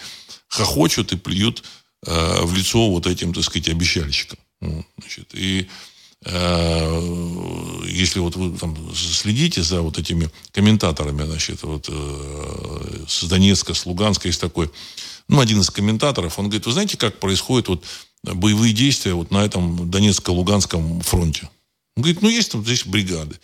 хохочут и плюют э, в лицо вот этим, так сказать, обещальщикам. Значит, и если вот вы там следите за вот этими комментаторами, значит, вот с Донецка, с Луганска есть такой, ну, один из комментаторов, он говорит, вы знаете, как происходят вот боевые действия вот на этом Донецко-Луганском фронте? Он говорит, ну, есть там здесь бригады.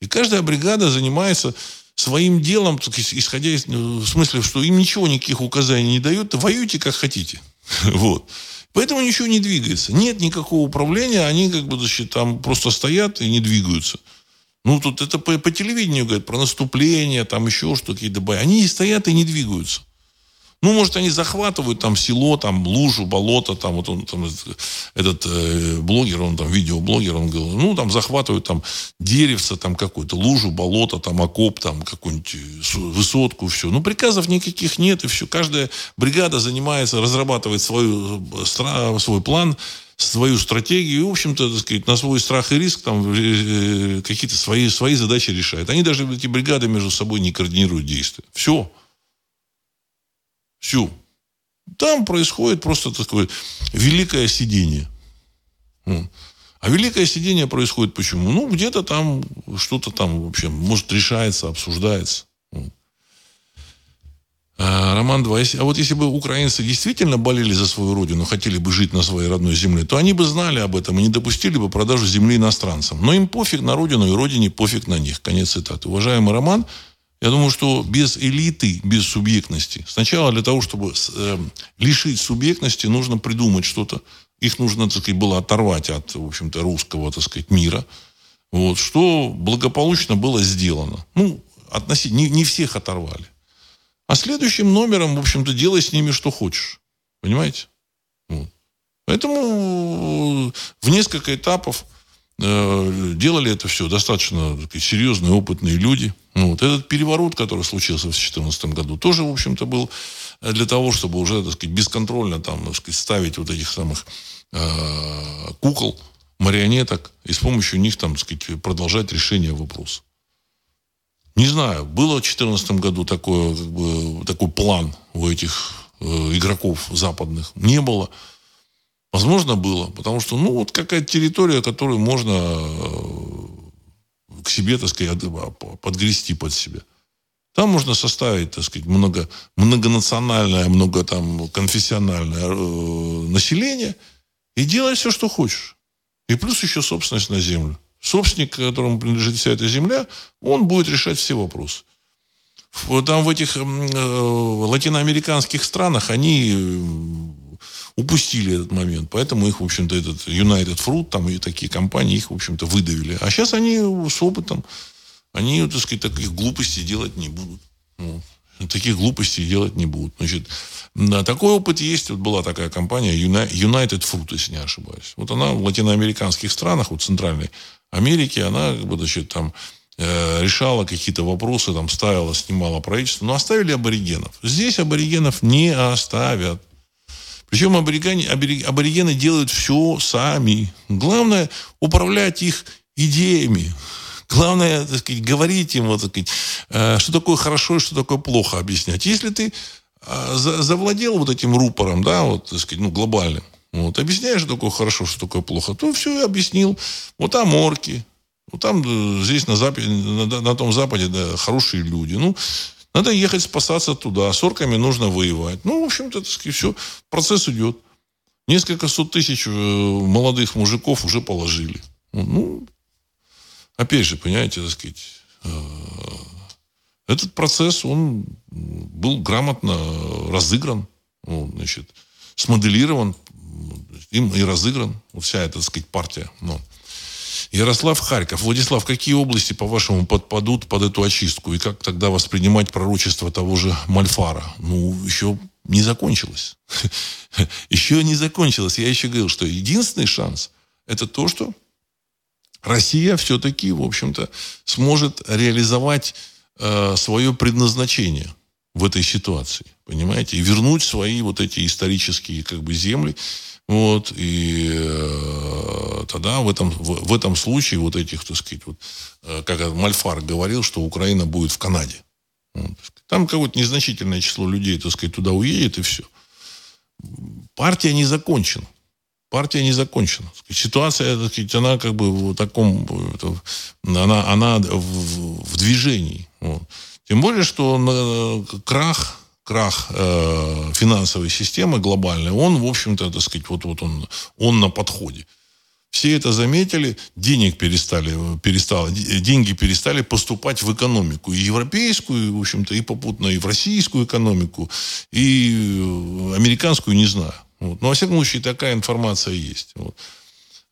И каждая бригада занимается своим делом, исходя из, ну, в смысле, что им ничего, никаких указаний не дают, воюйте как хотите. *laughs* Вот. Поэтому ничего не двигается. Нет никакого управления, они как бы значит, там просто стоят и не двигаются. Ну, тут это по, по телевидению говорят про наступление, там еще что-то, какие-то бои. Они стоят и не двигаются. Ну, может, они захватывают там село, там лужу, болото, там вот он, там, этот э, блогер, он там видеоблогер, он говорил, ну, там захватывают там деревца, там какую-то лужу, болото, там окоп, там какую-нибудь э, высотку, все. Ну, приказов никаких нет, и все. Каждая бригада занимается, разрабатывает свою, э, свой план, свою стратегию, и, в общем-то, так сказать, на свой страх и риск там э, какие-то свои, свои задачи решает. Они даже, эти бригады между собой не координируют действия. Все всю. Там происходит просто такое великое сидение. А великое сидение происходит почему? Ну, где-то там что-то там вообще, может, решается, обсуждается. А, Роман 2. А вот если бы украинцы действительно болели за свою родину, хотели бы жить на своей родной земле, то они бы знали об этом и не допустили бы продажу земли иностранцам. Но им пофиг на родину и родине пофиг на них. Конец цитаты. Уважаемый Роман, я думаю, что без элиты, без субъектности, сначала для того, чтобы э, лишить субъектности, нужно придумать что-то. Их нужно, так сказать, было оторвать от, в общем-то, русского, так сказать, мира. Вот, что благополучно было сделано. Ну, относительно, не, не всех оторвали. А следующим номером, в общем-то, делай с ними что хочешь. Понимаете? Вот. Поэтому в несколько этапов делали это все достаточно сказать, серьезные, опытные люди. Ну, вот этот переворот, который случился в 2014 году, тоже, в общем-то, был для того, чтобы уже, так сказать, бесконтрольно там, так сказать, ставить вот этих самых э, кукол, марионеток, и с помощью них, там, так сказать, продолжать решение вопроса. Не знаю, было в 2014 году такое, как бы, такой план у этих э, игроков западных? Не было. Возможно, было. Потому что, ну, вот какая-то территория, которую можно э, к себе, так сказать, подгрести под себя. Там можно составить, так сказать, много, многонациональное, много там конфессиональное э, население и делать все, что хочешь. И плюс еще собственность на землю. Собственник, которому принадлежит вся эта земля, он будет решать все вопросы. Там в этих э, латиноамериканских странах они упустили этот момент. Поэтому их, в общем-то, этот United Fruit, там и такие компании, их, в общем-то, выдавили. А сейчас они с опытом, они, так сказать, таких глупостей делать не будут. Вот. Таких глупостей делать не будут. Значит, да, такой опыт есть. Вот была такая компания United Fruit, если не ошибаюсь. Вот она в латиноамериканских странах, вот Центральной Америки, она, значит, там э, решала какие-то вопросы, там ставила, снимала правительство, но оставили аборигенов. Здесь аборигенов не оставят. Причем аборигены, аборигены делают все сами. Главное управлять их идеями. Главное, так сказать, говорить им, вот, так сказать, э, что такое хорошо и что такое плохо объяснять. Если ты э, завладел вот этим рупором, да, вот, так сказать, ну, глобальным, вот, объясняешь, что такое хорошо, что такое плохо, то все объяснил. Вот там орки, вот там, э, здесь на, западе, на, на том западе да, хорошие люди. Ну, надо ехать спасаться туда. С орками нужно воевать. Ну, в общем-то, так сказать, все. Процесс идет. Несколько сот тысяч э, молодых мужиков уже положили. Ну, опять же, понимаете, так сказать, э, этот процесс, он был грамотно разыгран, ну, значит, смоделирован им и разыгран. Вся эта, так сказать, партия. Ну, Ярослав Харьков. Владислав, какие области, по-вашему, подпадут под эту очистку? И как тогда воспринимать пророчество того же Мальфара? Ну, еще не закончилось. *laughs* Еще не закончилось. Я еще говорил, что единственный шанс – это то, что Россия все-таки, в общем-то, сможет реализовать э, свое предназначение в этой ситуации. Понимаете? И вернуть свои вот эти исторические как бы земли вот, и э, тогда в этом, в, в этом случае вот этих, так сказать, вот, э, как Мальфар говорил, что Украина будет в Канаде. Вот. Там какое-то незначительное число людей, так сказать, туда уедет и все. Партия не закончена. партия не закончена. Ситуация, так сказать, она как бы в таком, она, она в, в движении. Вот. Тем более, что крах, крах э, финансовой системы глобальной, он, в общем-то, так сказать, вот, вот он, он на подходе. Все это заметили, денег перестали, перестало, деньги перестали поступать в экономику. И европейскую, в общем-то, и попутно и в российскую экономику, и э, американскую, не знаю. Вот. Но, во всяком случае, такая информация есть. Вот.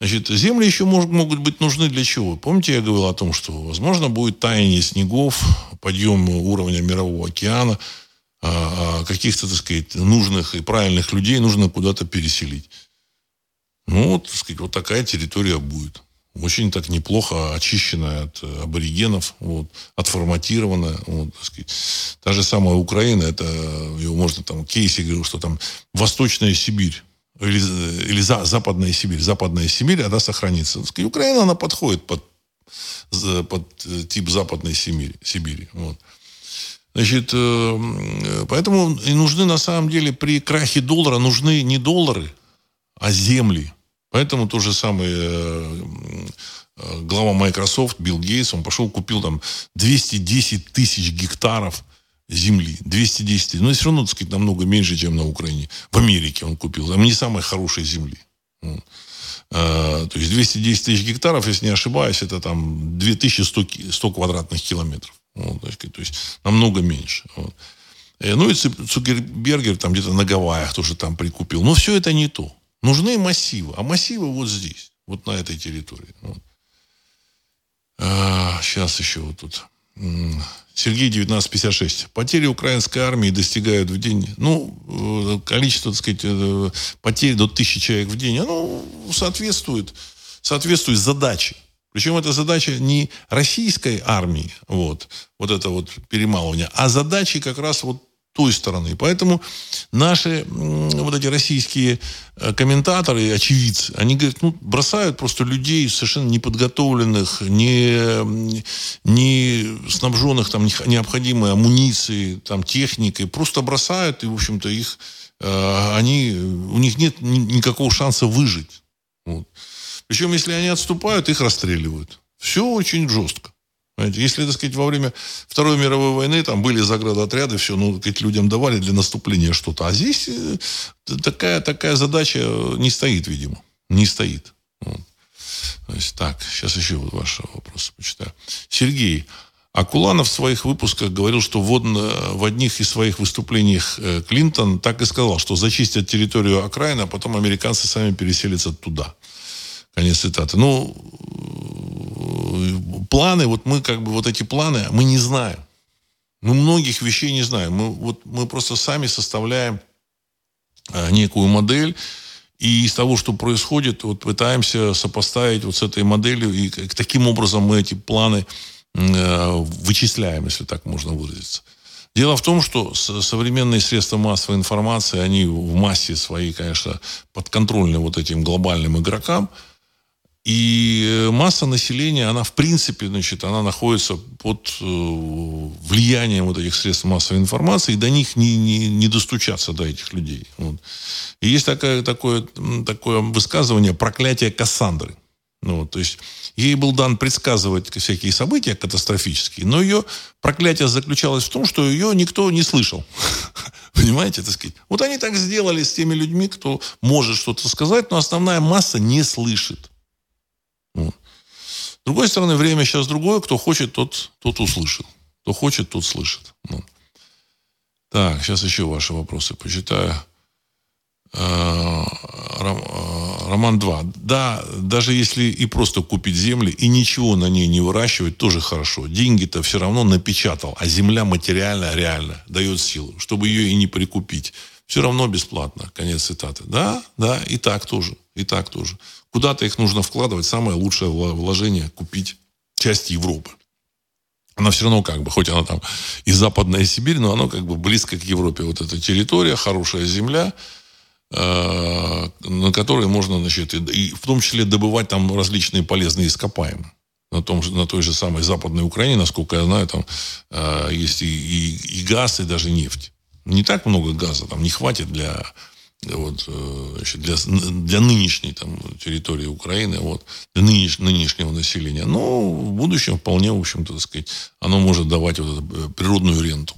Значит, земли еще мож, могут быть нужны для чего? Помните, я говорил о том, что, возможно, будет таяние снегов, подъем уровня мирового океана, а, а каких-то, так сказать, нужных и правильных людей нужно куда-то переселить. Ну, вот, так сказать, вот такая территория будет. Очень так неплохо очищенная от аборигенов, вот, отформатированная. Вот, так сказать. Та же самая Украина, это, его можно там, Кейси говорил, что там Восточная Сибирь, или, или за, Западная Сибирь. Западная Сибирь, она сохранится. Так сказать, Украина, она подходит под, под э, тип Западной Сибири. Сибири вот. Значит, э, поэтому и нужны на самом деле при крахе доллара нужны не доллары, а земли. Поэтому то же самое э, глава Microsoft Билл Гейтс, он пошел, купил там 210 тысяч гектаров земли. 210 тысяч. Но все равно, так сказать, намного меньше, чем на Украине. В Америке он купил. Там не самой хорошей земли. А, то есть 210 тысяч гектаров, если не ошибаюсь, это там 2100 100 квадратных километров. Вот, то есть намного меньше. Э, ну и Цукербергер там где-то на Гавайях тоже там прикупил. Но все это не то. Нужны массивы. А массивы вот здесь, вот на этой территории. Вот. А, сейчас еще вот тут. Сергей 1956. Потери украинской армии достигают в день, ну, э, количество, так сказать, э, потерь до тысячи человек в день, оно соответствует, соответствует задаче. Причем эта задача не российской армии, вот, вот это вот перемалывание, а задачи как раз вот той стороны. Поэтому наши вот эти российские э, комментаторы, очевидцы, они говорят, ну, бросают просто людей совершенно неподготовленных, не, не снабженных там необходимой амуницией, там, техникой, просто бросают, и, в общем-то, их, э, они, у них нет никакого шанса выжить. Вот. Причем, если они отступают, их расстреливают. Все очень жестко. Если, так сказать, во время Второй мировой войны там были заградотряды, все, ну, сказать, людям давали для наступления что-то. А здесь э, такая, такая задача не стоит, видимо. Не стоит. Вот. То есть, так, сейчас еще вот ваши вопросы почитаю. Сергей, Акуланов в своих выпусках говорил, что в, в одних из своих выступлений э, Клинтон так и сказал, что зачистят территорию окраины, а потом американцы сами переселятся туда. Конец цитаты. Ну, планы, вот мы как бы вот эти планы, мы не знаем. Мы многих вещей не знаем. Мы, вот, мы просто сами составляем а, некую модель, и из того, что происходит, вот пытаемся сопоставить вот с этой моделью, и таким образом мы эти планы э, вычисляем, если так можно выразиться. Дело в том, что современные средства массовой информации, они в массе своей, конечно, подконтрольны вот этим глобальным игрокам – и э, масса населения, она в принципе, значит, она находится под э, влиянием вот этих средств массовой информации, и до них не, не, не достучаться, до этих людей. Вот. И есть такое, такое, такое высказывание «проклятие Кассандры». Ну, вот, то есть ей был дан предсказывать всякие события катастрофические, но ее проклятие заключалось в том, что ее никто не слышал. *laughs* Понимаете, так сказать? Вот они так сделали с теми людьми, кто может что-то сказать, но основная масса не слышит. Вот. С другой стороны, время сейчас другое. Кто хочет, тот, тот услышал. Кто хочет, тот слышит. Вот. Так, сейчас еще ваши вопросы почитаю. Э, э, роман 2. Да, даже если и просто купить земли и ничего на ней не выращивать, тоже хорошо. Деньги-то все равно напечатал, а земля материально, реально дает силу, чтобы ее и не прикупить. Все равно бесплатно. Конец цитаты. Да, да, и так тоже. И так тоже. Куда-то их нужно вкладывать. Самое лучшее вложение – купить часть Европы. Она все равно как бы, хоть она там и Западная Сибирь, но она как бы близко к Европе. Вот эта территория, хорошая земля, э, на которой можно, значит, и, и в том числе добывать там различные полезные ископаемые. На, том же, на той же самой Западной Украине, насколько я знаю, там э, есть и, и, и газ, и даже нефть. Не так много газа, там не хватит для вот, э, для, для нынешней там, территории Украины, вот, для нынеш, нынешнего населения. Но в будущем вполне, в общем-то, сказать, оно может давать вот эту э, природную ренту.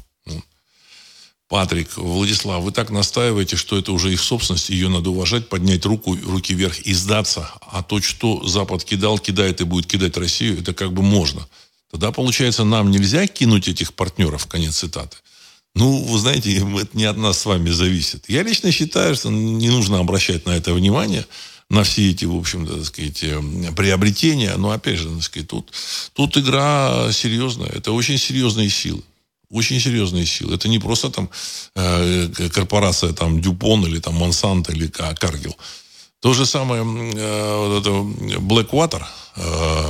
Патрик, Владислав, вы так настаиваете, что это уже их собственность, ее надо уважать, поднять руку, руки вверх и сдаться. А то, что Запад кидал, кидает и будет кидать Россию, это как бы можно. Тогда, получается, нам нельзя кинуть этих партнеров, конец цитаты. Ну, вы знаете, *laughs* это не от нас с вами зависит. Я лично считаю, что не нужно обращать на это внимание, на все эти, в общем-то, так сказать, э, приобретения. Но, опять же, так сказать, тут, тут игра серьезная. Это очень серьезные силы. Очень серьезные силы. Это не просто там э, корпорация там Дюпон или там Монсанто или Каргил. То же самое э, вот это Blackwater, э,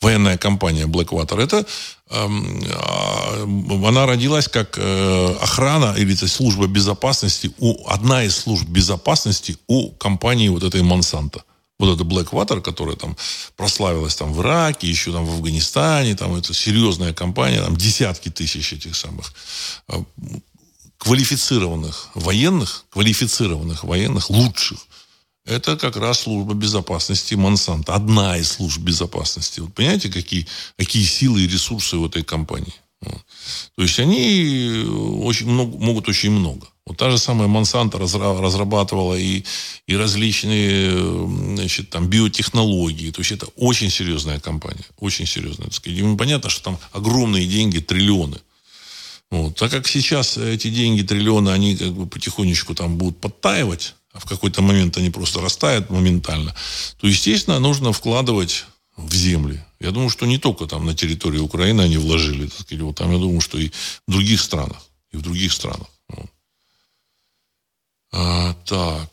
военная компания Blackwater, это эм, э, она родилась как э, охрана или это служба безопасности у одна из служб безопасности у компании вот этой Monsanto. Вот это Blackwater, которая там прославилась там в Ираке, еще там в Афганистане, там это серьезная компания, там десятки тысяч этих самых квалифицированных военных, квалифицированных военных, лучших, это как раз служба безопасности Монсанто. Одна из служб безопасности. Вот понимаете, какие, какие силы и ресурсы у этой компании. То есть они очень много, могут очень много. Вот та же самая Монсанто разрабатывала и, и различные значит, там, биотехнологии. То есть это очень серьезная компания. Очень серьезная. Понятно, что там огромные деньги, триллионы. Вот. Так как сейчас эти деньги, триллионы, они как бы потихонечку там будут подтаивать, а в какой-то момент они просто растают моментально, то, естественно, нужно вкладывать в земли. Я думаю, что не только там на территории Украины они вложили, так сказать, вот там, я думаю, что и в других странах. И в других странах. Вот. А, так,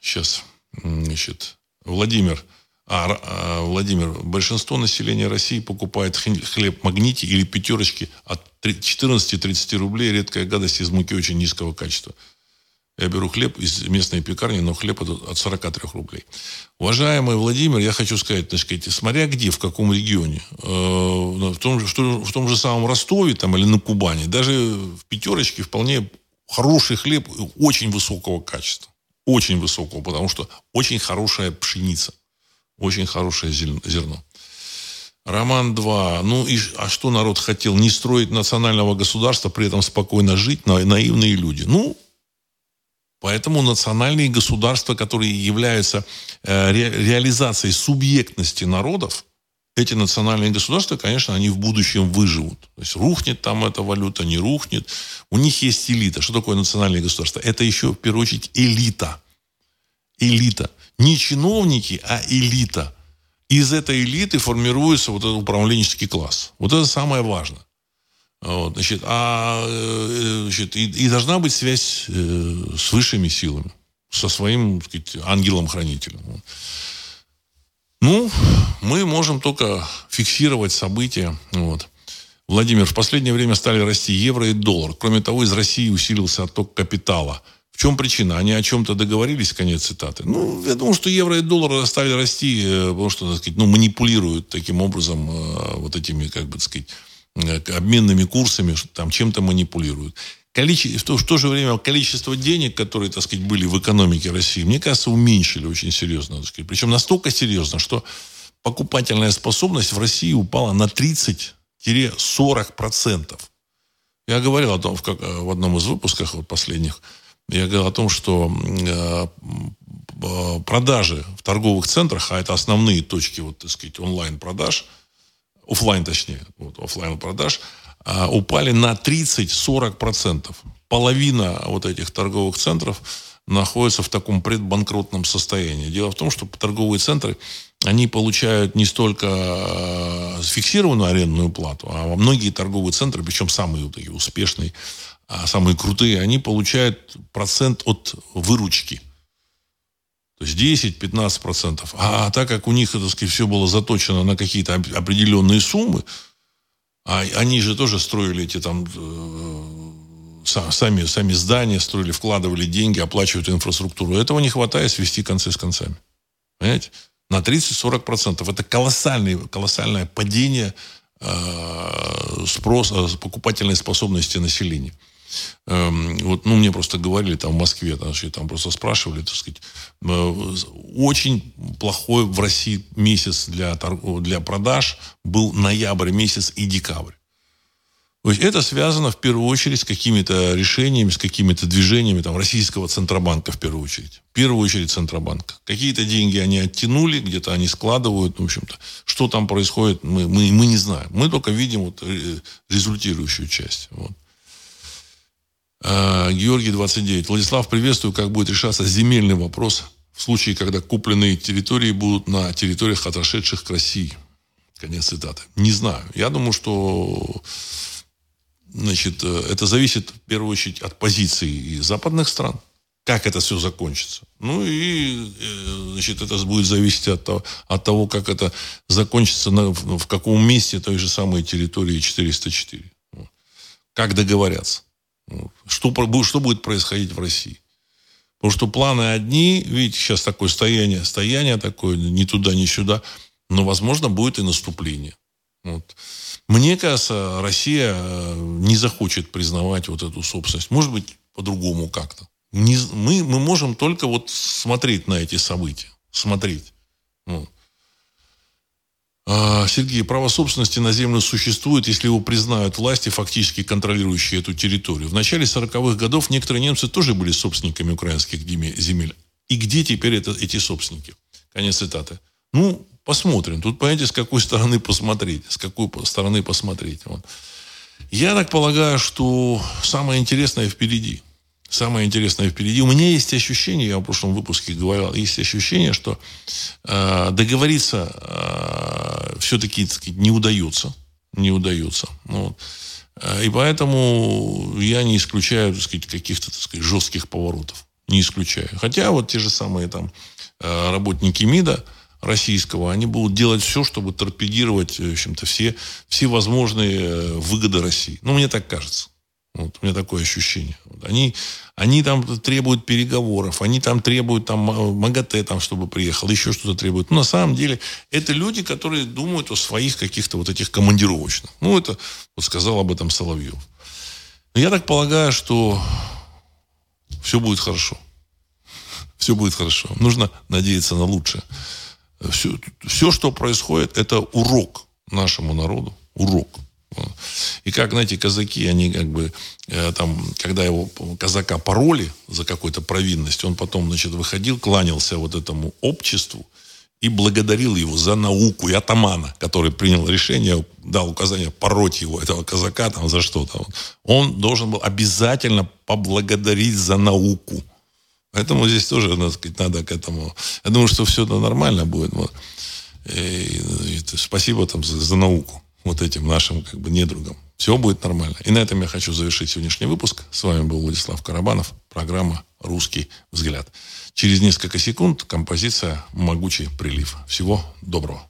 сейчас, значит, Владимир, а, а, Владимир, большинство населения России покупает хлеб магнити или пятерочки от 14-30 рублей, редкая гадость из муки очень низкого качества. Я беру хлеб из местной пекарни, но хлеб от 43 рублей. Уважаемый Владимир, я хочу сказать, так сказать, смотря где, в каком регионе, э, в том, же, в том же самом Ростове там, или на Кубани, даже в пятерочке вполне хороший хлеб очень высокого качества. Очень высокого, потому что очень хорошая пшеница. Очень хорошее зерно. Роман 2. Ну, и, а что народ хотел? Не строить национального государства, при этом спокойно жить, на, наивные люди. Ну, поэтому национальные государства, которые являются э, ре, реализацией субъектности народов, эти национальные государства, конечно, они в будущем выживут. То есть рухнет там эта валюта, не рухнет. У них есть элита. Что такое национальное государство? Это еще, в первую очередь, элита. Элита. Не чиновники, а элита. Из этой элиты формируется вот этот управленческий класс. Вот это самое важное. Вот, значит, а, э, значит, и, и должна быть связь э, с высшими силами, со своим ангелом-хранителем. Ну, мы можем только фиксировать события. Вот. Владимир, в последнее время стали расти евро и доллар. Кроме того, из России усилился отток капитала – в чем причина? Они о чем-то договорились, конец цитаты. Ну, я думаю, что евро и доллар стали расти, э, потому что, так сказать, ну, манипулируют таким образом э, вот этими, как бы, так сказать, э, обменными курсами, там чем-то манипулируют. Количество, в, то, в то же время количество денег, которые, так сказать, были в экономике России, мне кажется, уменьшили очень серьезно. Так сказать. Причем настолько серьезно, что покупательная способность в России упала на 30-40%. Я говорил о том в, как, в одном из выпусков вот последних, я говорил о том, что э, продажи в торговых центрах, а это основные точки, вот, так сказать, онлайн-продаж, офлайн точнее, вот, офлайн продаж, э, упали на 30-40%. Половина вот этих торговых центров находится в таком предбанкротном состоянии. Дело в том, что торговые центры, они получают не столько э, фиксированную арендную плату, а многие торговые центры, причем самые такие успешные, а самые крутые, они получают процент от выручки. То есть 10-15 процентов. А так как у них, так сказать, все было заточено на какие-то определенные суммы, а они же тоже строили эти там э, сами, сами здания, строили, вкладывали деньги, оплачивают инфраструктуру. Этого не хватает свести концы с концами. Понимаете? На 30-40 процентов. Это колоссальное, колоссальное падение э, спроса, покупательной способности населения. Эм, вот, ну, мне просто говорили там в Москве, там, там просто спрашивали, так сказать, э, очень плохой в России месяц для, для продаж был ноябрь месяц и декабрь. То есть это связано в первую очередь с какими-то решениями, с какими-то движениями там, российского Центробанка в первую очередь. В первую очередь Центробанка. Какие-то деньги они оттянули, где-то они складывают. В общем-то, что там происходит, мы, мы, мы не знаем. Мы только видим вот э, результирующую часть. Вот. А, Георгий 29. Владислав, приветствую. Как будет решаться земельный вопрос в случае, когда купленные территории будут на территориях, отошедших к России? Конец цитаты. Не знаю. Я думаю, что Значит, э, это зависит в первую очередь от позиции западных стран. Как это все закончится. Ну и, э, значит, это будет зависеть от того, от того как это закончится, на, в каком месте той же самой территории 404. Как договорятся. Что, что будет происходить в России. Потому что планы одни, видите, сейчас такое стояние, стояние такое, ни туда, ни сюда. Но, возможно, будет и наступление. Вот. Мне кажется, Россия э, не захочет признавать вот эту собственность. Может быть, по-другому как-то. Не, мы, мы можем только вот смотреть на эти события. Смотреть. Вот. А, Сергей, право собственности на землю существует, если его признают власти, фактически контролирующие эту территорию. В начале 40-х годов некоторые немцы тоже были собственниками украинских земель. И где теперь это, эти собственники? Конец цитаты. Ну, Посмотрим. Тут, понимаете, с какой стороны посмотреть. С какой стороны посмотреть. Вот. Я так полагаю, что самое интересное впереди. Самое интересное впереди. У меня есть ощущение, я в прошлом выпуске говорил, есть ощущение, что э, договориться э, все-таки сказать, не удается. Не удается. Ну, вот. Э, и поэтому я не исключаю так сказать, каких-то так сказать, жестких поворотов. Не исключаю. Хотя вот те же самые там э, работники МИДа, российского, они будут делать все, чтобы торпедировать, в общем-то, все, все возможные э, выгоды России. Ну, мне так кажется. Вот, у меня такое ощущение. Вот, они, они там требуют переговоров, они там требуют там МАГАТЭ, там, чтобы приехал, еще что-то требуют. Но на самом деле это люди, которые думают о своих каких-то вот этих командировочных. Ну, это вот сказал об этом Соловьев. Но я так полагаю, что все будет хорошо. Все будет хорошо. Нужно надеяться на лучшее все, все, что происходит, это урок нашему народу. Урок. И как, знаете, казаки, они как бы, э, там, когда его казака пороли за какую-то провинность, он потом, значит, выходил, кланялся вот этому обществу и благодарил его за науку и атамана, который принял решение, дал указание пороть его, этого казака, там, за что-то. Он должен был обязательно поблагодарить за науку. Поэтому здесь тоже, надо сказать, надо к этому. Я думаю, что все это нормально будет. Вот. И, и, спасибо там за, за науку вот этим нашим как бы недругам. Все будет нормально. И на этом я хочу завершить сегодняшний выпуск. С вами был Владислав Карабанов. Программа «Русский взгляд». Через несколько секунд композиция «Могучий прилив». Всего доброго.